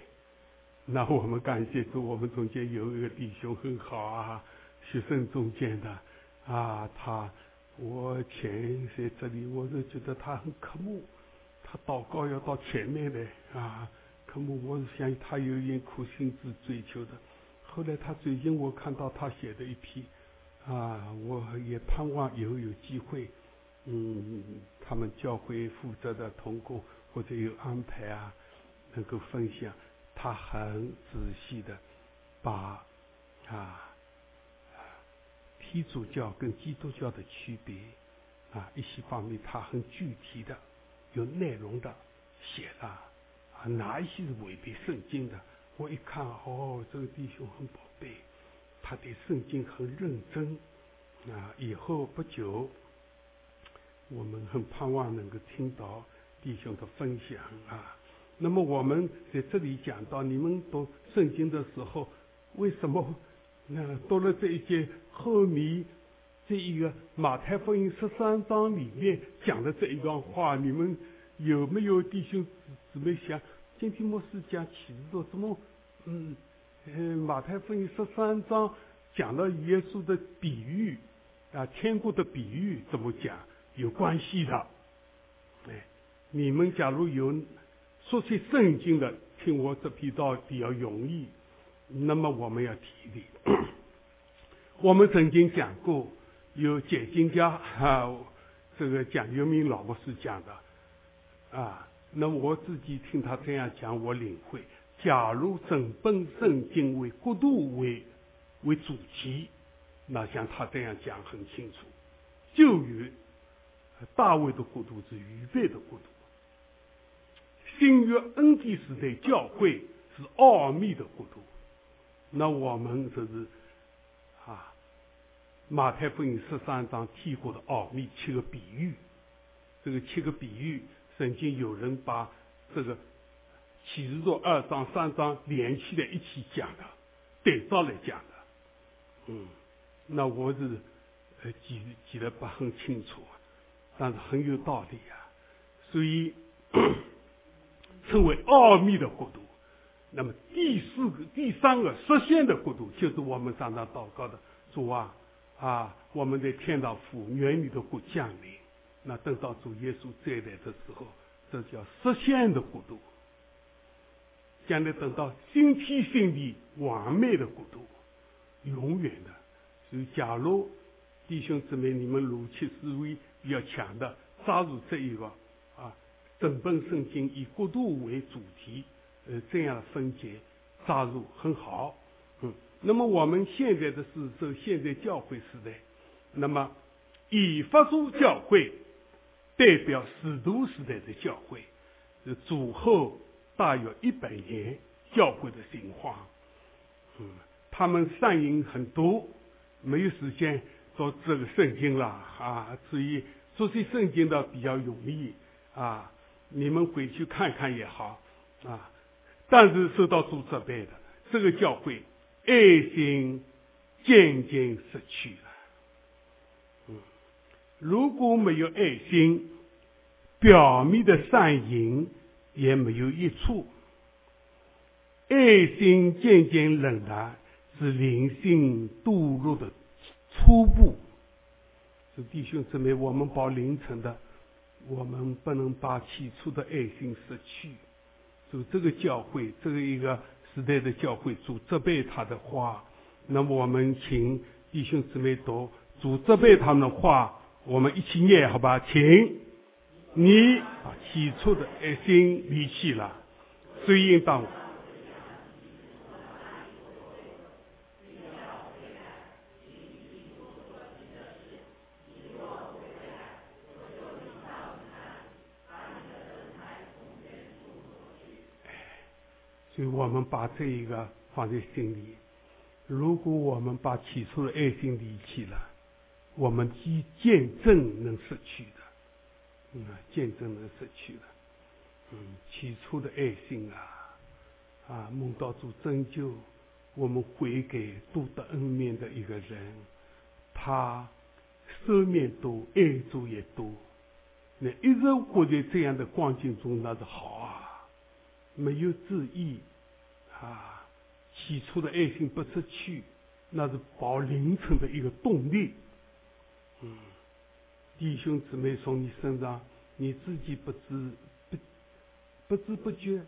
那我们感谢主，我们中间有一个弟兄很好啊，学生中间的啊，他我前在这里，我是觉得他很渴慕，他祷告要到前面来啊，渴慕。我是想他有一苦心之追求的。后来他最近我看到他写的一批啊，我也盼望以后有机会。嗯，他们教会负责的同工或者有安排啊，能够分享，他很仔细的把啊，天主教跟基督教的区别啊一些方面，他很具体的有内容的写了啊，哪一些是违背圣经的？我一看，哦，这个弟兄很宝贝，他对圣经很认真啊，以后不久。我们很盼望能够听到弟兄的分享啊。那么我们在这里讲到，你们读圣经的时候，为什么那读了这一节后面这一个马太福音十三章里面讲的这一段话，你们有没有弟兄姊妹想？今天牧师讲启示录，怎么嗯嗯马太福音十三章讲了耶稣的比喻啊，天国的比喻怎么讲？有关系的，哎，你们假如有说起圣经的，听我这批道比较容易。那么我们要提的，我们曾经讲过，有解经家啊，这个蒋友明老博士讲的啊。那我自己听他这样讲，我领会。假如整本圣经为国度为为主题，那像他这样讲很清楚，就有。大卫的国度是预备的国度，新约恩典时代教会是奥秘的国度，那我们就是啊，马太福音十三章提过的奥秘七个比喻，这个七个比喻，曾经有人把这个启示录二章三章连起来一起讲的，对照来讲的，嗯，那我是呃记记得不很清楚，但是很有道理啊，所以。<coughs> 称为奥秘的国度，那么第四个、第三个实现的国度，就是我们常常祷告的主啊啊！我们在天道父愿你的国降临。那等到主耶稣再来的时候，这叫实现的国度。将来等到新天新地完美的国度，永远的。所以，假如弟兄姊妹你们逻辑思维比较强的，抓住这一个啊。整本圣经以国度为主题，呃，这样的分解扎入很好，嗯。那么我们现在的是这现在教会时代，那么以法主教会代表使徒时代的教会，是主后大约一百年教会的情况，嗯，他们善因很多，没有时间做这个圣经了啊，所以做些圣经的比较容易啊。你们回去看看也好，啊，但是受到主责备的这个教会，爱心渐渐失去了。嗯，如果没有爱心，表面的善行也没有益处。爱心渐渐冷淡，是灵性堕落的初步。是弟兄姊妹，我们保凌晨的。我们不能把起初的爱心失去。主这个教会，这个一个时代的教会，主责备他的话，那么我们请弟兄姊妹读主责备他们的话，我们一起念好吧？请你啊起初的爱心离弃了，所以应当。所以我们把这一个放在心里。如果我们把起初的爱心离弃了，我们即见证能失去的，嗯，见证能失去的，嗯，起初的爱心啊，啊，梦到主拯救我们悔改多得恩面的一个人，他赦免多，爱主也多，那一直活在这样的光景中，那是好啊，没有质疑。啊，起初的爱心不失去，那是保凌晨的一个动力。嗯，弟兄姊妹从你身上，你自己不知不不知不觉，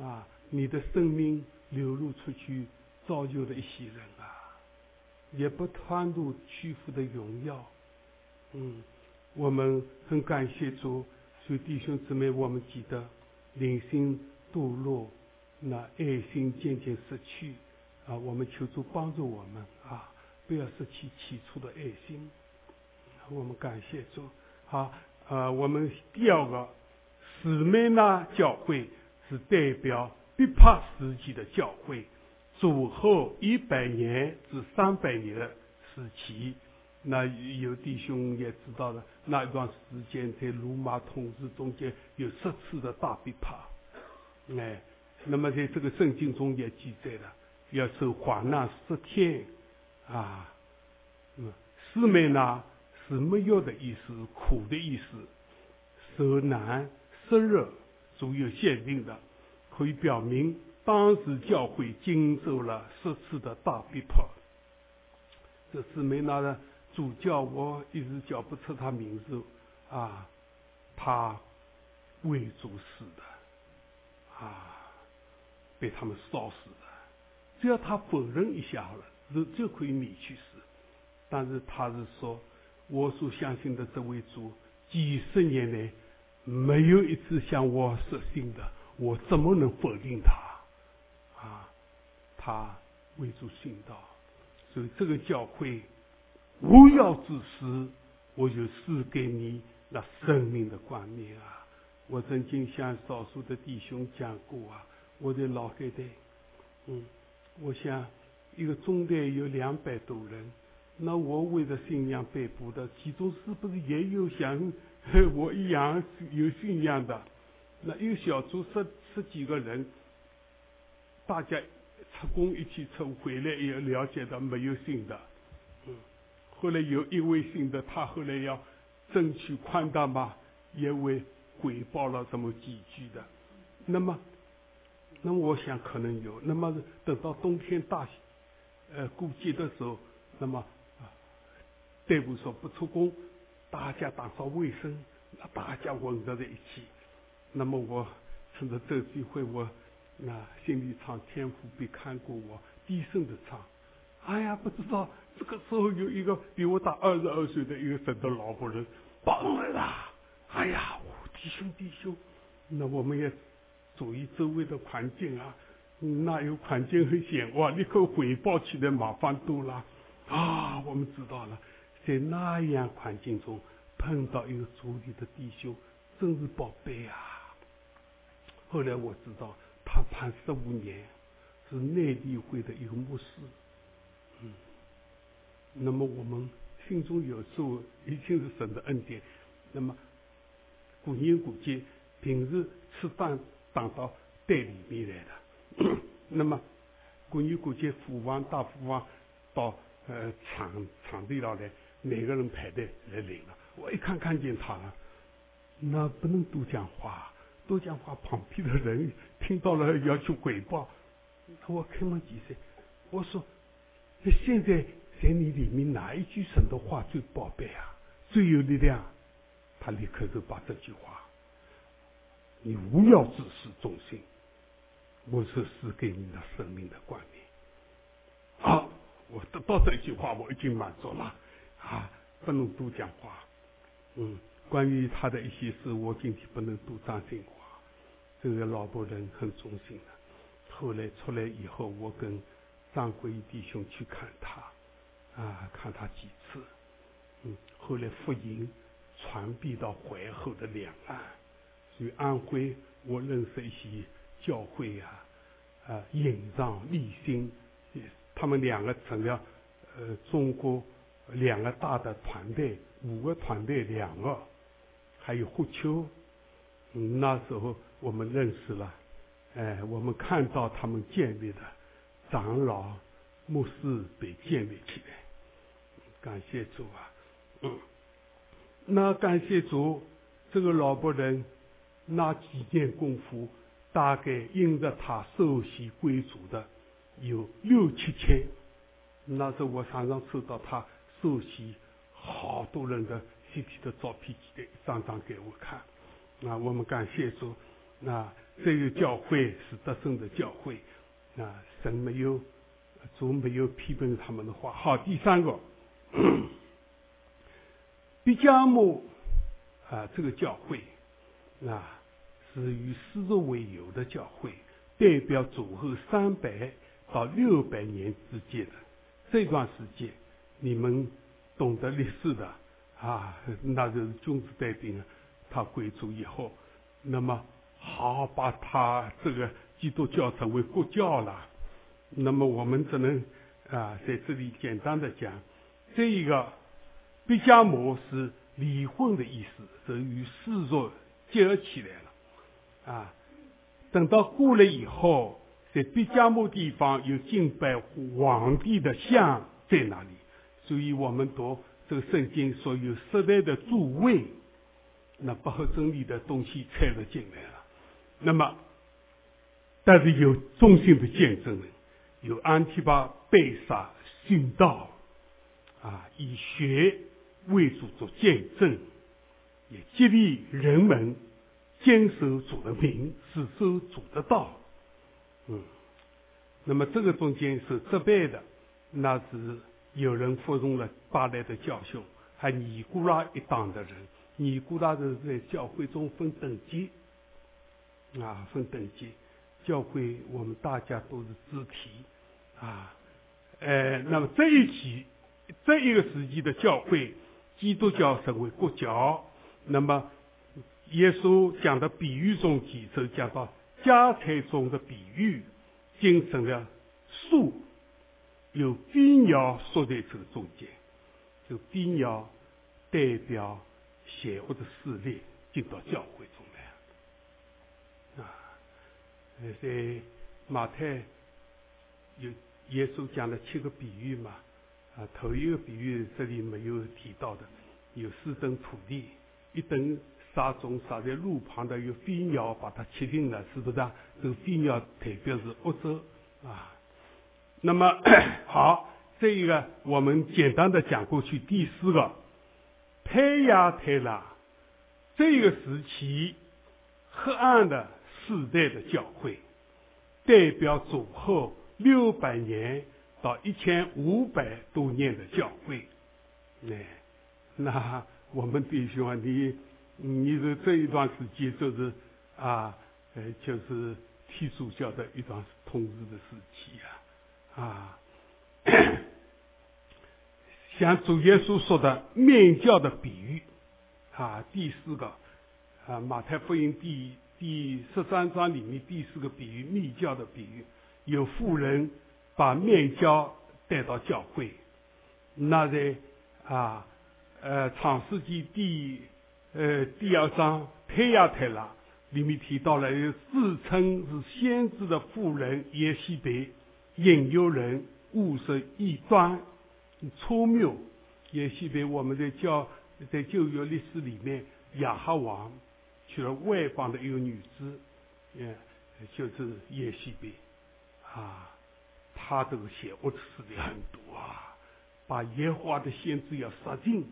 啊，你的生命流露出去，造就了一些人啊，也不贪图屈服的荣耀。嗯，我们很感谢主，所以弟兄姊妹，我们记得灵性堕落。那爱心渐渐失去啊！我们求助帮助我们啊！不要失去起初的爱心。我们感谢主。好，呃，我们第二个史美纳教会是代表必帕时期的教会，主后一百年至三百年的时期。那有弟兄也知道了，那一段时间在罗马统治中间有十次的大逼迫，哎。那么在这个圣经中也记载了，要受患难十天，啊，嗯，四美呢是没有的意思，苦的意思，受难、湿热，足有限定的，可以表明当时教会经受了十次的大逼迫。这四美那的主教，我一直叫不出他名字，啊，他为主死的，啊。被他们烧死的，只要他否认一下好了，就就可以免去死。但是他是说，我所相信的这位主，几十年来没有一次向我实信的，我怎么能否定他？啊，他为主信道，所以这个教会无要之时，我就赐给你那生命的观念啊！我曾经向少数的弟兄讲过啊，我的老海队，嗯，我想一个中队有两百多人，那我为了信仰被捕的，其中是不是也有像 <laughs> 我一样有信仰的？那一个小组十十几个人，大家出工一起出回来，也了解到没有信的，嗯，后来有一位信的，他后来要争取宽大嘛，也为回报了这么几句的。那么，那么我想可能有。那么等到冬天大，呃，过节的时候，那么啊，队伍说不出工，大家打扫卫生，那大家混合在一起。那么我趁着这机会，我那心里唱天父别看过我，低声的唱。哎呀，不知道这个时候有一个比我大二十二岁的一个神的老婆人帮来了。哎呀，弟兄弟兄，那我们也注意周围的环境啊，那有环境很险哇，立刻回报起来麻烦多了。啊，我们知道了，在那样环境中碰到一个主里的弟兄，真是宝贝啊。后来我知道他判十五年，是内地会的一个牧师。嗯，那么我们心中有数，一定是神的恩典。那么古年古节，平时吃饭当到队里面来的。<coughs> 那么过年过节，父王大父王到呃场场地上来，每个人排队来领了。我一看看见他了，那不能多讲话。多讲话，旁边的人听到了要去汇报。我开门几岁？我说：那现在在你里面哪一句神的话最宝贝啊？最有力量？他立刻就把这句话：你无要自私忠心，我是赐给你的生命的冠冕。好，我得到这句话，我已经满足了。啊，不能多讲话。嗯，关于他的一些事，我今天不能多讲进话。这个老伯人很忠心的。后来出来以后，我跟张国义弟兄去看他，啊，看他几次。嗯，后来福音传递到淮河的两岸，所以安徽我认识一些教会啊，啊，引让立新，他们两个成了呃中国两个大的团队，五个团队两个，还有霍丘，嗯，那时候。我们认识了，哎，我们看到他们建立的长老、牧师被建立起来，感谢主啊！嗯，那感谢主，这个老伯人那几年功夫，大概因着他受洗归主的有六七千。那时候我常常收到他受洗好多人的具体的照片，寄的一张张给我看。那我们感谢主。那这个教会是得胜的教会，啊，神没有，主没有批评他们的话。好，第三个，毕加姆啊，这个教会啊，是以丝绸为由的教会，代表主后三百到六百年之间的这段时间，你们懂得历史的啊，那就是君子带兵，他归主以后，那么。好，把他这个基督教成为国教了。那么我们只能啊，在这里简单的讲，这一个毕加摩是离婚的意思，是与世俗结合起来了。啊，等到过了以后，在毕加摩地方有敬拜皇帝的像在那里，所以我们读这个圣经所有时代的诸位，那不合真理的东西掺了进来了。那么，但是有忠心的见证人，有安提巴被杀殉道，啊，以血为主做见证，也激励人们坚守主的名，是守主的道。嗯，那么这个中间是失败的，那是有人服从了巴来的教训，还尼古拉一党的人，尼古拉是在教会中分等级。啊，分等级，教会我们大家都是肢体，啊，呃，那么这一期这一个时期的教会，基督教成为国教，那么耶稣讲的比喻中几次讲到家财中的比喻，形成了树，有飞鸟缩在这个中间，就飞鸟代表邪恶的势力进到教会中来，啊，在马太有耶稣讲了七个比喻嘛，啊，头一个比喻这里没有提到的，有四等土地，一等。撒种撒在路旁的有飞鸟把它吃定了，是不是啊？这个飞鸟代表是欧洲啊。那么 <coughs> 好，这一个我们简单的讲过去。第四个，太阳太拉，这个时期黑暗的时代的教会，代表主后六百年到一千五百多年的教会。哎，那我们弟兄啊，你。你的这一段时间就是啊，呃，就是天主教的一段统治的时期啊，啊，像主耶稣说的面教的比喻啊，第四个啊，马太福音第第十三章里面第四个比喻面教的比喻，有富人把面教带到教会，那在啊呃创世纪第。呃，第二章太亚太拉里面提到了，自称是先知的妇人耶西别引诱人物色异端，聪谬。耶西别我们在教在旧约历史里面，亚哈王娶了外邦的一个女子，嗯，就是耶西别啊，他这个邪恶的事的很多啊，把耶和华的先知要杀尽。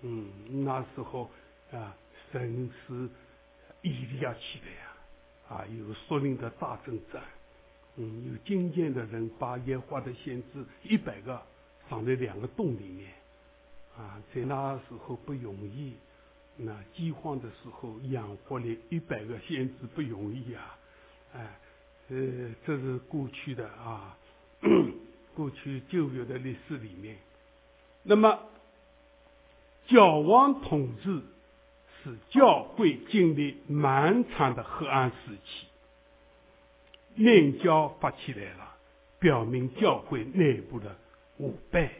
嗯，那时候。啊，神是以利亚起的呀！啊，有说明的大征战，嗯，有经验的人把野花的先知一百个放在两个洞里面，啊，在那时候不容易，那饥荒的时候养活了一百个先知不容易啊！哎，呃，这是过去的啊，<clears throat> 过去旧约的历史里面，那么教王统治。使教会经历漫长的黑暗时期，面教发起来了，表明教会内部的腐败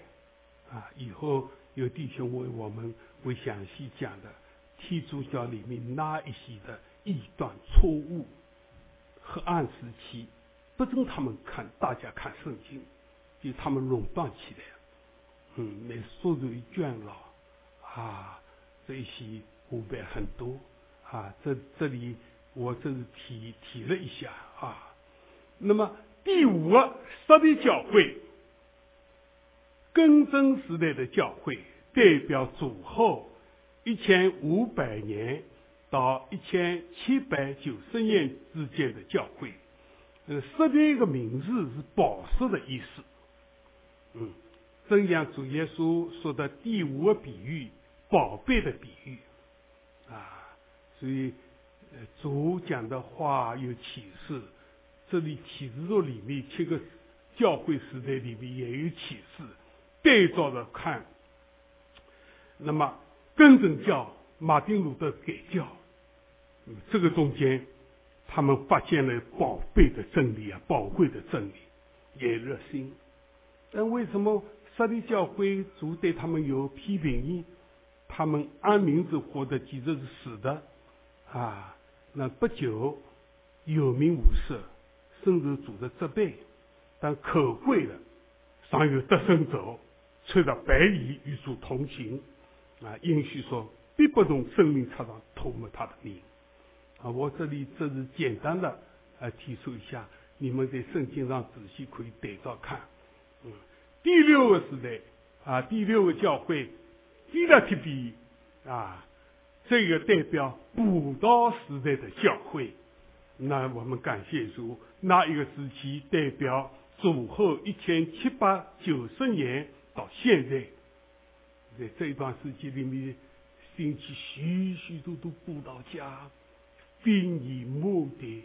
啊！以后有弟兄为我们会详细讲的，天主教里面那一些的异端错误，黑暗时期，不准他们看，大家看圣经，就他们垄断起来，嗯，那速度一卷了啊，这些。五百很多啊，这这里我这是提提了一下啊。那么第五个，设立教会，更正时代的教会，代表主后一千五百年到一千七百九十年之间的教会。呃，设立一个名字是宝石的意思。嗯，正像主耶稣说的第五个比喻，宝贝的比喻。啊，所以，呃，主讲的话有启示，这里启示录里面七个教会时代里面也有启示，对照着看。那么，根本教马丁路德改教，这个中间，他们发现了宝贝的真理啊，宝贵的真理，也热心。但为什么设立教会主对他们有批评呢？他们按名字活的其实是死的，啊，那不久有名无实，甚至主的责备，但可贵的尚有得胜者，穿着白衣与主同行，啊，应许说必不从生命册上涂抹他的名，啊，我这里只是简单的啊提出一下，你们在圣经上仔细可以对照看，嗯，第六个时代啊，第六个教会。第六特比啊，这个代表布道时代的教会。那我们感谢主，那一个时期代表主后一千七百九十年到现在，在这一段时间里面，兴起许许多多布道家，兵以目的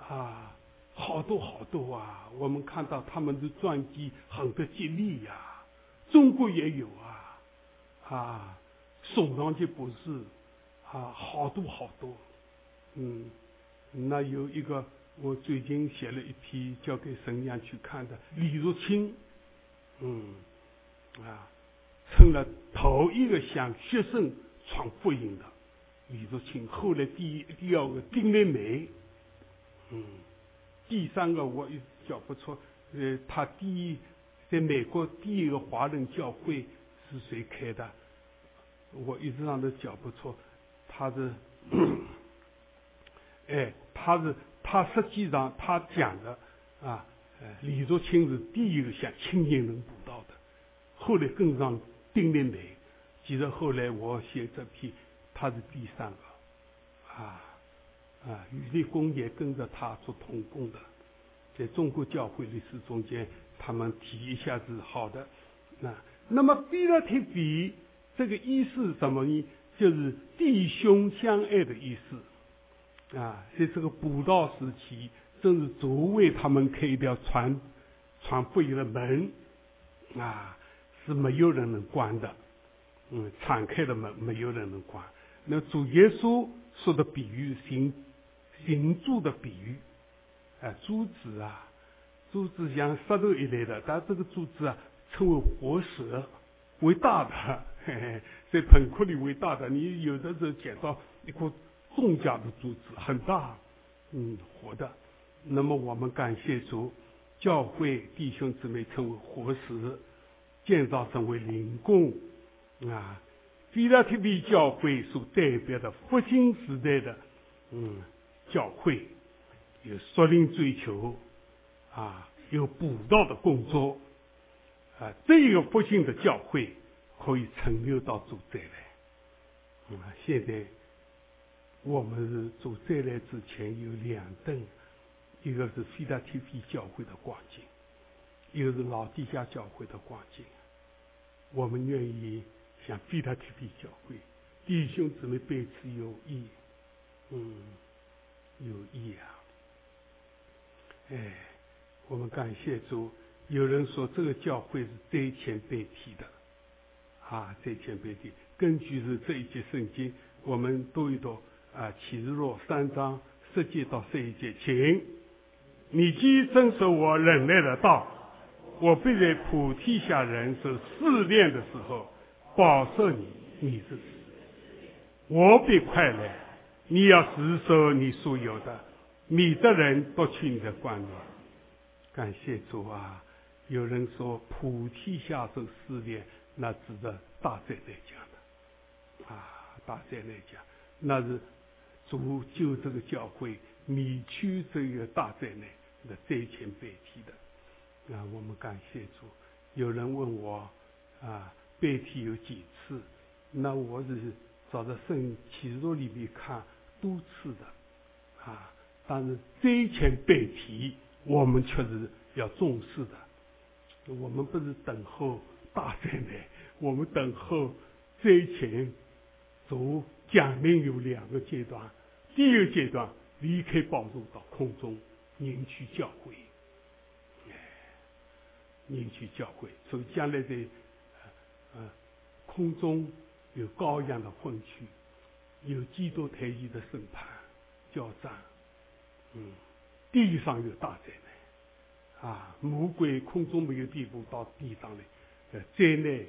啊，好多好多啊！我们看到他们的传记很得激励呀，中国也有啊。啊，宋长杰博士啊，好多好多，嗯，那有一个我最近写了一批交给神娘去看的李若清，嗯，啊，成了头一个向学生传福音的李若清，后来第一第二个丁丽梅，嗯，第三个我也叫不出，呃，他第一在美国第一个华人教会是谁开的？我一直让他讲不出。他是，<coughs> 哎，他是他实际上他讲的啊，李竹清是第一个向青年人布道的，后来跟上丁立梅，其实后来我写这篇，他是第三个，啊啊，余立功也跟着他做同工的，在中国教会历史中间，他们提一下是好的，那那么比勒提比这个意思是什么呢？就是弟兄相爱的意思，啊，在这个布道时期，正是主为他们开一条传传福音的门，啊，是没有人能关的，嗯，敞开的门没有人能关。那主耶稣说的比喻，行行柱的比喻，啊，柱子啊，柱子像石头一类的，但这个柱子啊，称为活石，为大的。嘿嘿，在盆库里为大的，你有的时候捡到一颗重价的珠子，很大，嗯，活的。那么我们感谢主，教会弟兄姊妹称为活石，建造成为灵宫啊。菲拉提比教会所代表的复兴时代的，嗯，教会有属灵追求啊，有布道的工作啊，这个复兴的教会。可以存留到主再来。啊，现在我们是主再来之前有两顿，一个是菲拉提菲教会的光景，一个是老地下教会的光景。我们愿意向菲拉提菲教会弟兄姊妹彼此有益，嗯，有益啊。哎，我们感谢主。有人说这个教会是灾前代替的。啊，在前边的根据是这一节圣经，我们读一读啊，启示录三章十节到十一节，请你既遵守我忍耐的道，我必在普天下人受试炼的时候保守你，你是我必快来，你要实守你所有的，你的人夺取你的冠冕。感谢主啊！有人说普天下受试炼。那指的大灾难讲的，啊，大灾难讲，那是主救这个教会免去这个大灾难那灾前代替的。啊，我们感谢主。有人问我，啊，代替有几次？那我是照着圣启示录里面看多次的，啊，但是灾前代替我们确实要重视的。我们不是等候。大灾难，<laughs> 我们等候灾前主降临有两个阶段。第一个阶段离开宝座到空中凝聚教会，凝聚教会。所以将来在呃空中有羔羊的婚娶，有基督台义的审判交战。嗯，地上有大灾啊！魔鬼空中没有地步到地上来。灾难，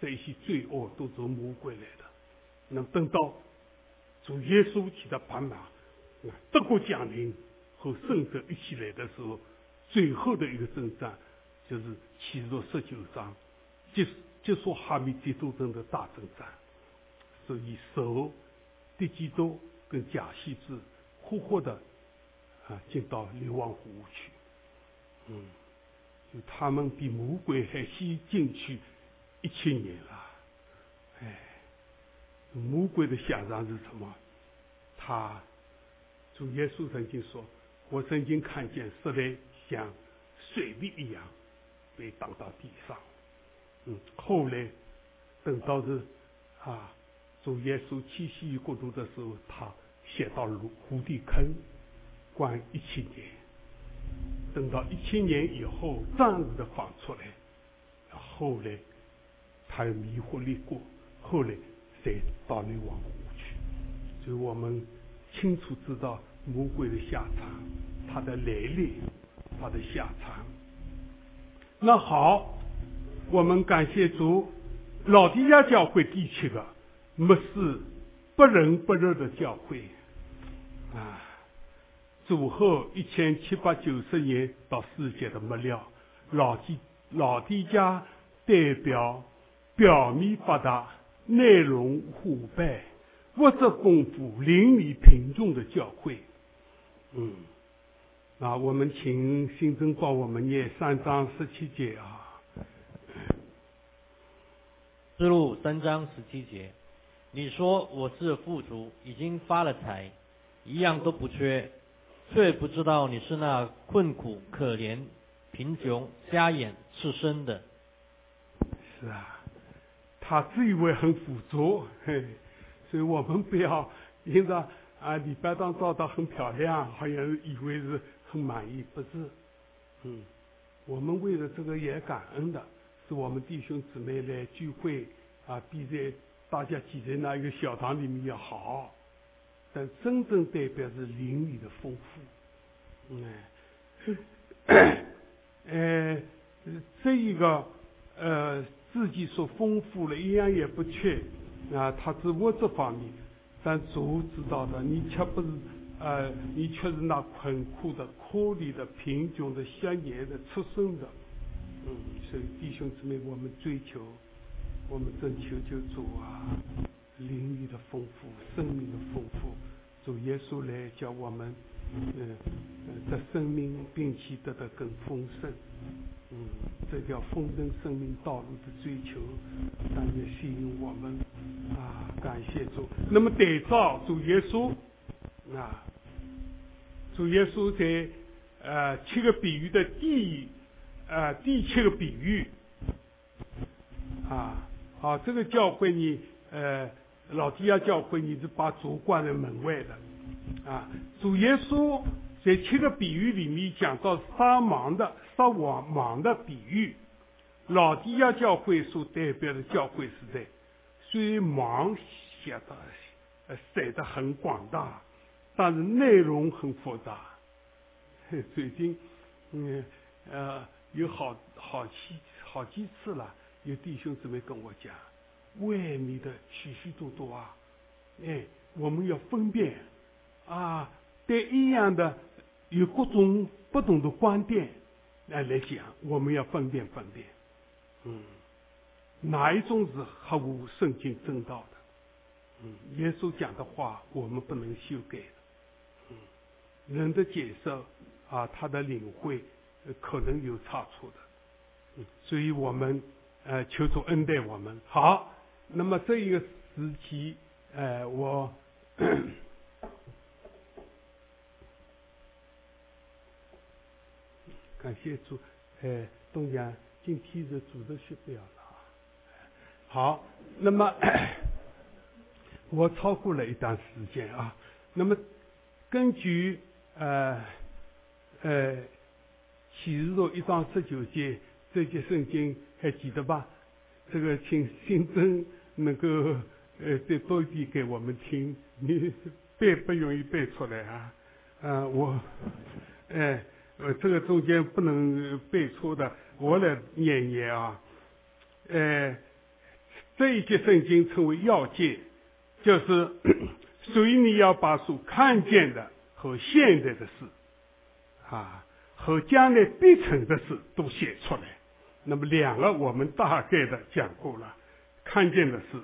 这一些罪恶都从魔鬼来的。那等到主耶稣骑着白马，啊德国降临和圣者一起来的时候，最后的一个征战就是启示录十九章，结结束哈密基督争的大征战。所以，手的基督跟假西子活活的啊进到流亡湖去，嗯。他们比魔鬼还先进去一千年了，哎，魔鬼的下场是什么？他主耶稣曾经说：“我曾经看见石类像水滴一样被挡到地上。”嗯，后来等到是啊，主耶稣七夕国度的时候，他写到芦湖底坑关一千年。等到一千年以后，暂时的放出来，后来他又迷惑立过，后来才到流亡湖去。所以我们清楚知道魔鬼的下场，他的来历，他的下场。那好，我们感谢主，老底家教会第七个，没事不仁不热的教会啊。主后一千七百九十年到世界的末了，老底老底家代表表面发达、内容腐败、物质丰富、邻里贫穷的教会。嗯，啊，我们请新增帮我们念三章十七节啊。之路三章十七节，你说我是富足，已经发了财，一样都不缺。却不知道你是那困苦、可怜、贫穷、瞎眼、赤身的。是啊，他自以为很富足，嘿，所以我们不要因着啊礼拜堂照得很漂亮，好像以为是很满意，不是？嗯，我们为了这个也感恩的，是我们弟兄姊妹来聚会啊，比在大家挤在那一个小堂里面要好。但真正代表是灵里的丰富，嗯，<coughs> 呃，这一个呃自己所丰富了，一样也不缺啊，他是物质方面，但主知道的，你却不是呃，你却是那困苦的、可怜的、贫穷的、瞎眼的、出生的，嗯，所以弟兄姊妹，我们追求，我们真求求主啊。灵力的丰富，生命的丰富，主耶稣来叫我们，嗯，的生命并且得到更丰盛，嗯，这条丰盛生命道路的追求，但也吸引我们啊，感谢主。那么对照主耶稣啊，主耶稣在呃七个比喻的第呃第七个比喻啊，好，这个教会呢，呃。老底亚教会，你是把主关在门外的，啊，主耶稣在七个比喻里面讲到撒盲的、撒网盲的比喻，老底亚教会所代表的教会时代，虽然盲写的呃写的很广大，但是内容很复杂。<laughs> 最近，嗯呃有好好几好几次了，有弟兄姊妹跟我讲。外面的许许多多啊，哎，我们要分辨啊，对一样的有各种不同的观点来来讲，我们要分辨分辨，嗯，哪一种是合乎圣经正道的？嗯，耶稣讲的话我们不能修改的，嗯，人的解释啊，他的领会可能有差错的，嗯，所以我们呃求主恩待我们。好。那么这一个时期，哎，我 <coughs> 感谢主，哎，东阳今天是组织学表了啊。好，那么 <coughs> 我超过了一段时间啊。那么根据呃呃启示录一章十九节这节圣经还记得吧？这个请新增能够呃再多一点给我们听，你背不容易背出来啊，啊我，哎，呃这个中间不能背错的，我来念念啊，呃这一节圣经称为要件，就是 <coughs> 所以你要把所看见的和现在的事，啊和将来必成的事都写出来。那么两个我们大概的讲过了，看见的事，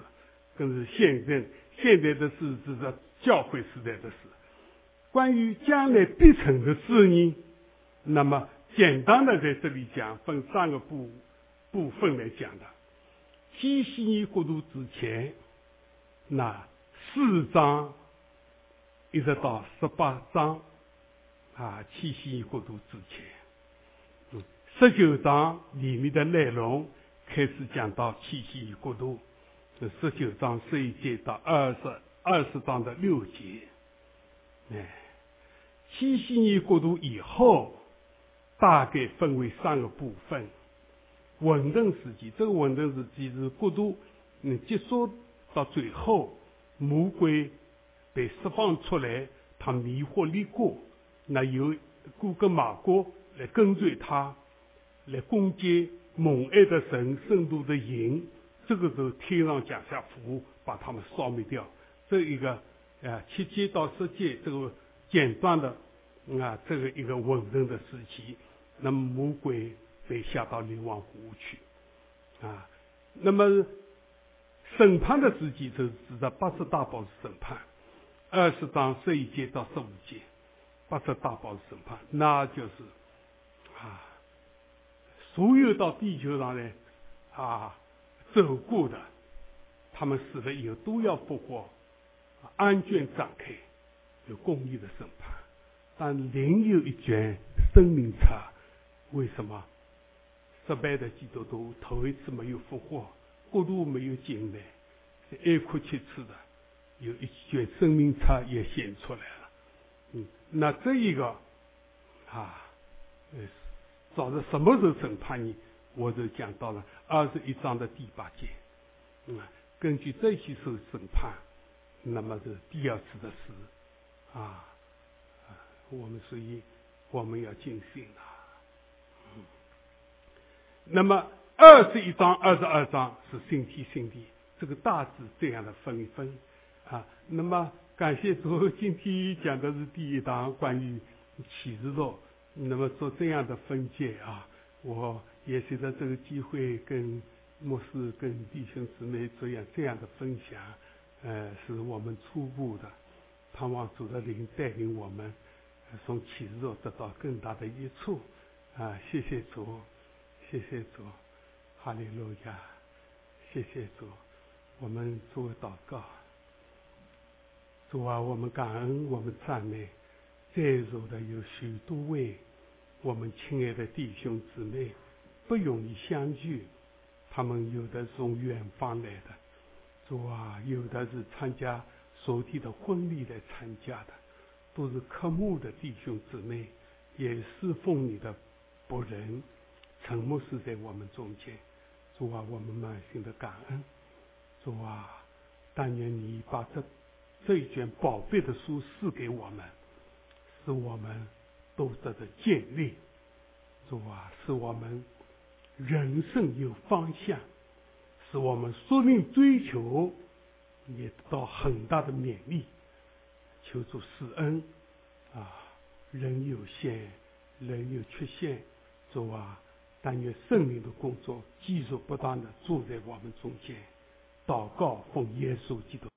更是现在现在的事，指着教会时代的事。关于将来必成的事呢，那么简单的在这里讲，分三个部部分来讲的。七夕年过渡之前，那四章一直到十八章，啊，七夕年过渡之前。十九章里面的内容开始讲到七夕国度，是十九章十一节到二十二十章的六节。哎，七夕年国度以后，大概分为三个部分：稳定时期，这个稳定时期是国度嗯结束到最后，魔鬼被释放出来，他迷惑立国，那有古格马国来跟随他，来攻击蒙爱的神圣度的营。这个时候，天上降下火，把他们烧灭掉。这一个啊，七阶到十阶这个简短的啊，这个一个稳定的时期，那么魔鬼被下到流亡湖去啊。那么审判的时期就是指的八十大宝审判，二十章十一节到十五节，八十大宝审判，那就是啊，所有到地球上来啊。走过的，他们死了以后都要复活，安卷展开，有公义的审判。但另有一卷生命册，为什么失败的基督徒头一次没有复活，国度没有进来，哀哭切齿的，有一卷生命册也显出来了。嗯，那这一个啊，呃早在什么时候审判你？我就讲到了二十一章的第八节，嗯，根据这些受审判，那么是第二次的事，啊，我们所以我们要谨慎啊，嗯，那么二十一章、二十二章是星期星地，这个大致这样的分分，啊，那么感谢主，今天讲的是第一章关于启示录，那么做这样的分解啊，我。也随着这个机会，跟牧师、跟弟兄姊妹这样这样的分享，呃，是我们初步的，盼望主的灵带领我们，从启示录得到更大的益处。啊，谢谢主，谢谢主，哈利路亚，谢谢主，我们做祷告。主啊，我们感恩，我们赞美，在座的有许多位我们亲爱的弟兄姊妹。不容易相聚，他们有的从远方来的，主啊，有的是参加所地的婚礼来参加的，都是科目的弟兄姊妹，也侍奉你的仆人，沉默是在我们中间，主啊，我们满心的感恩，主啊，当年你把这这一卷宝贝的书赐给我们，使我们都得到建立，主啊，使我们。人生有方向，使我们说命追求也得到很大的勉励。求主施恩啊！人有限，人有缺陷，主啊！但愿圣灵的工作继续不断的住在我们中间。祷告奉耶稣基督。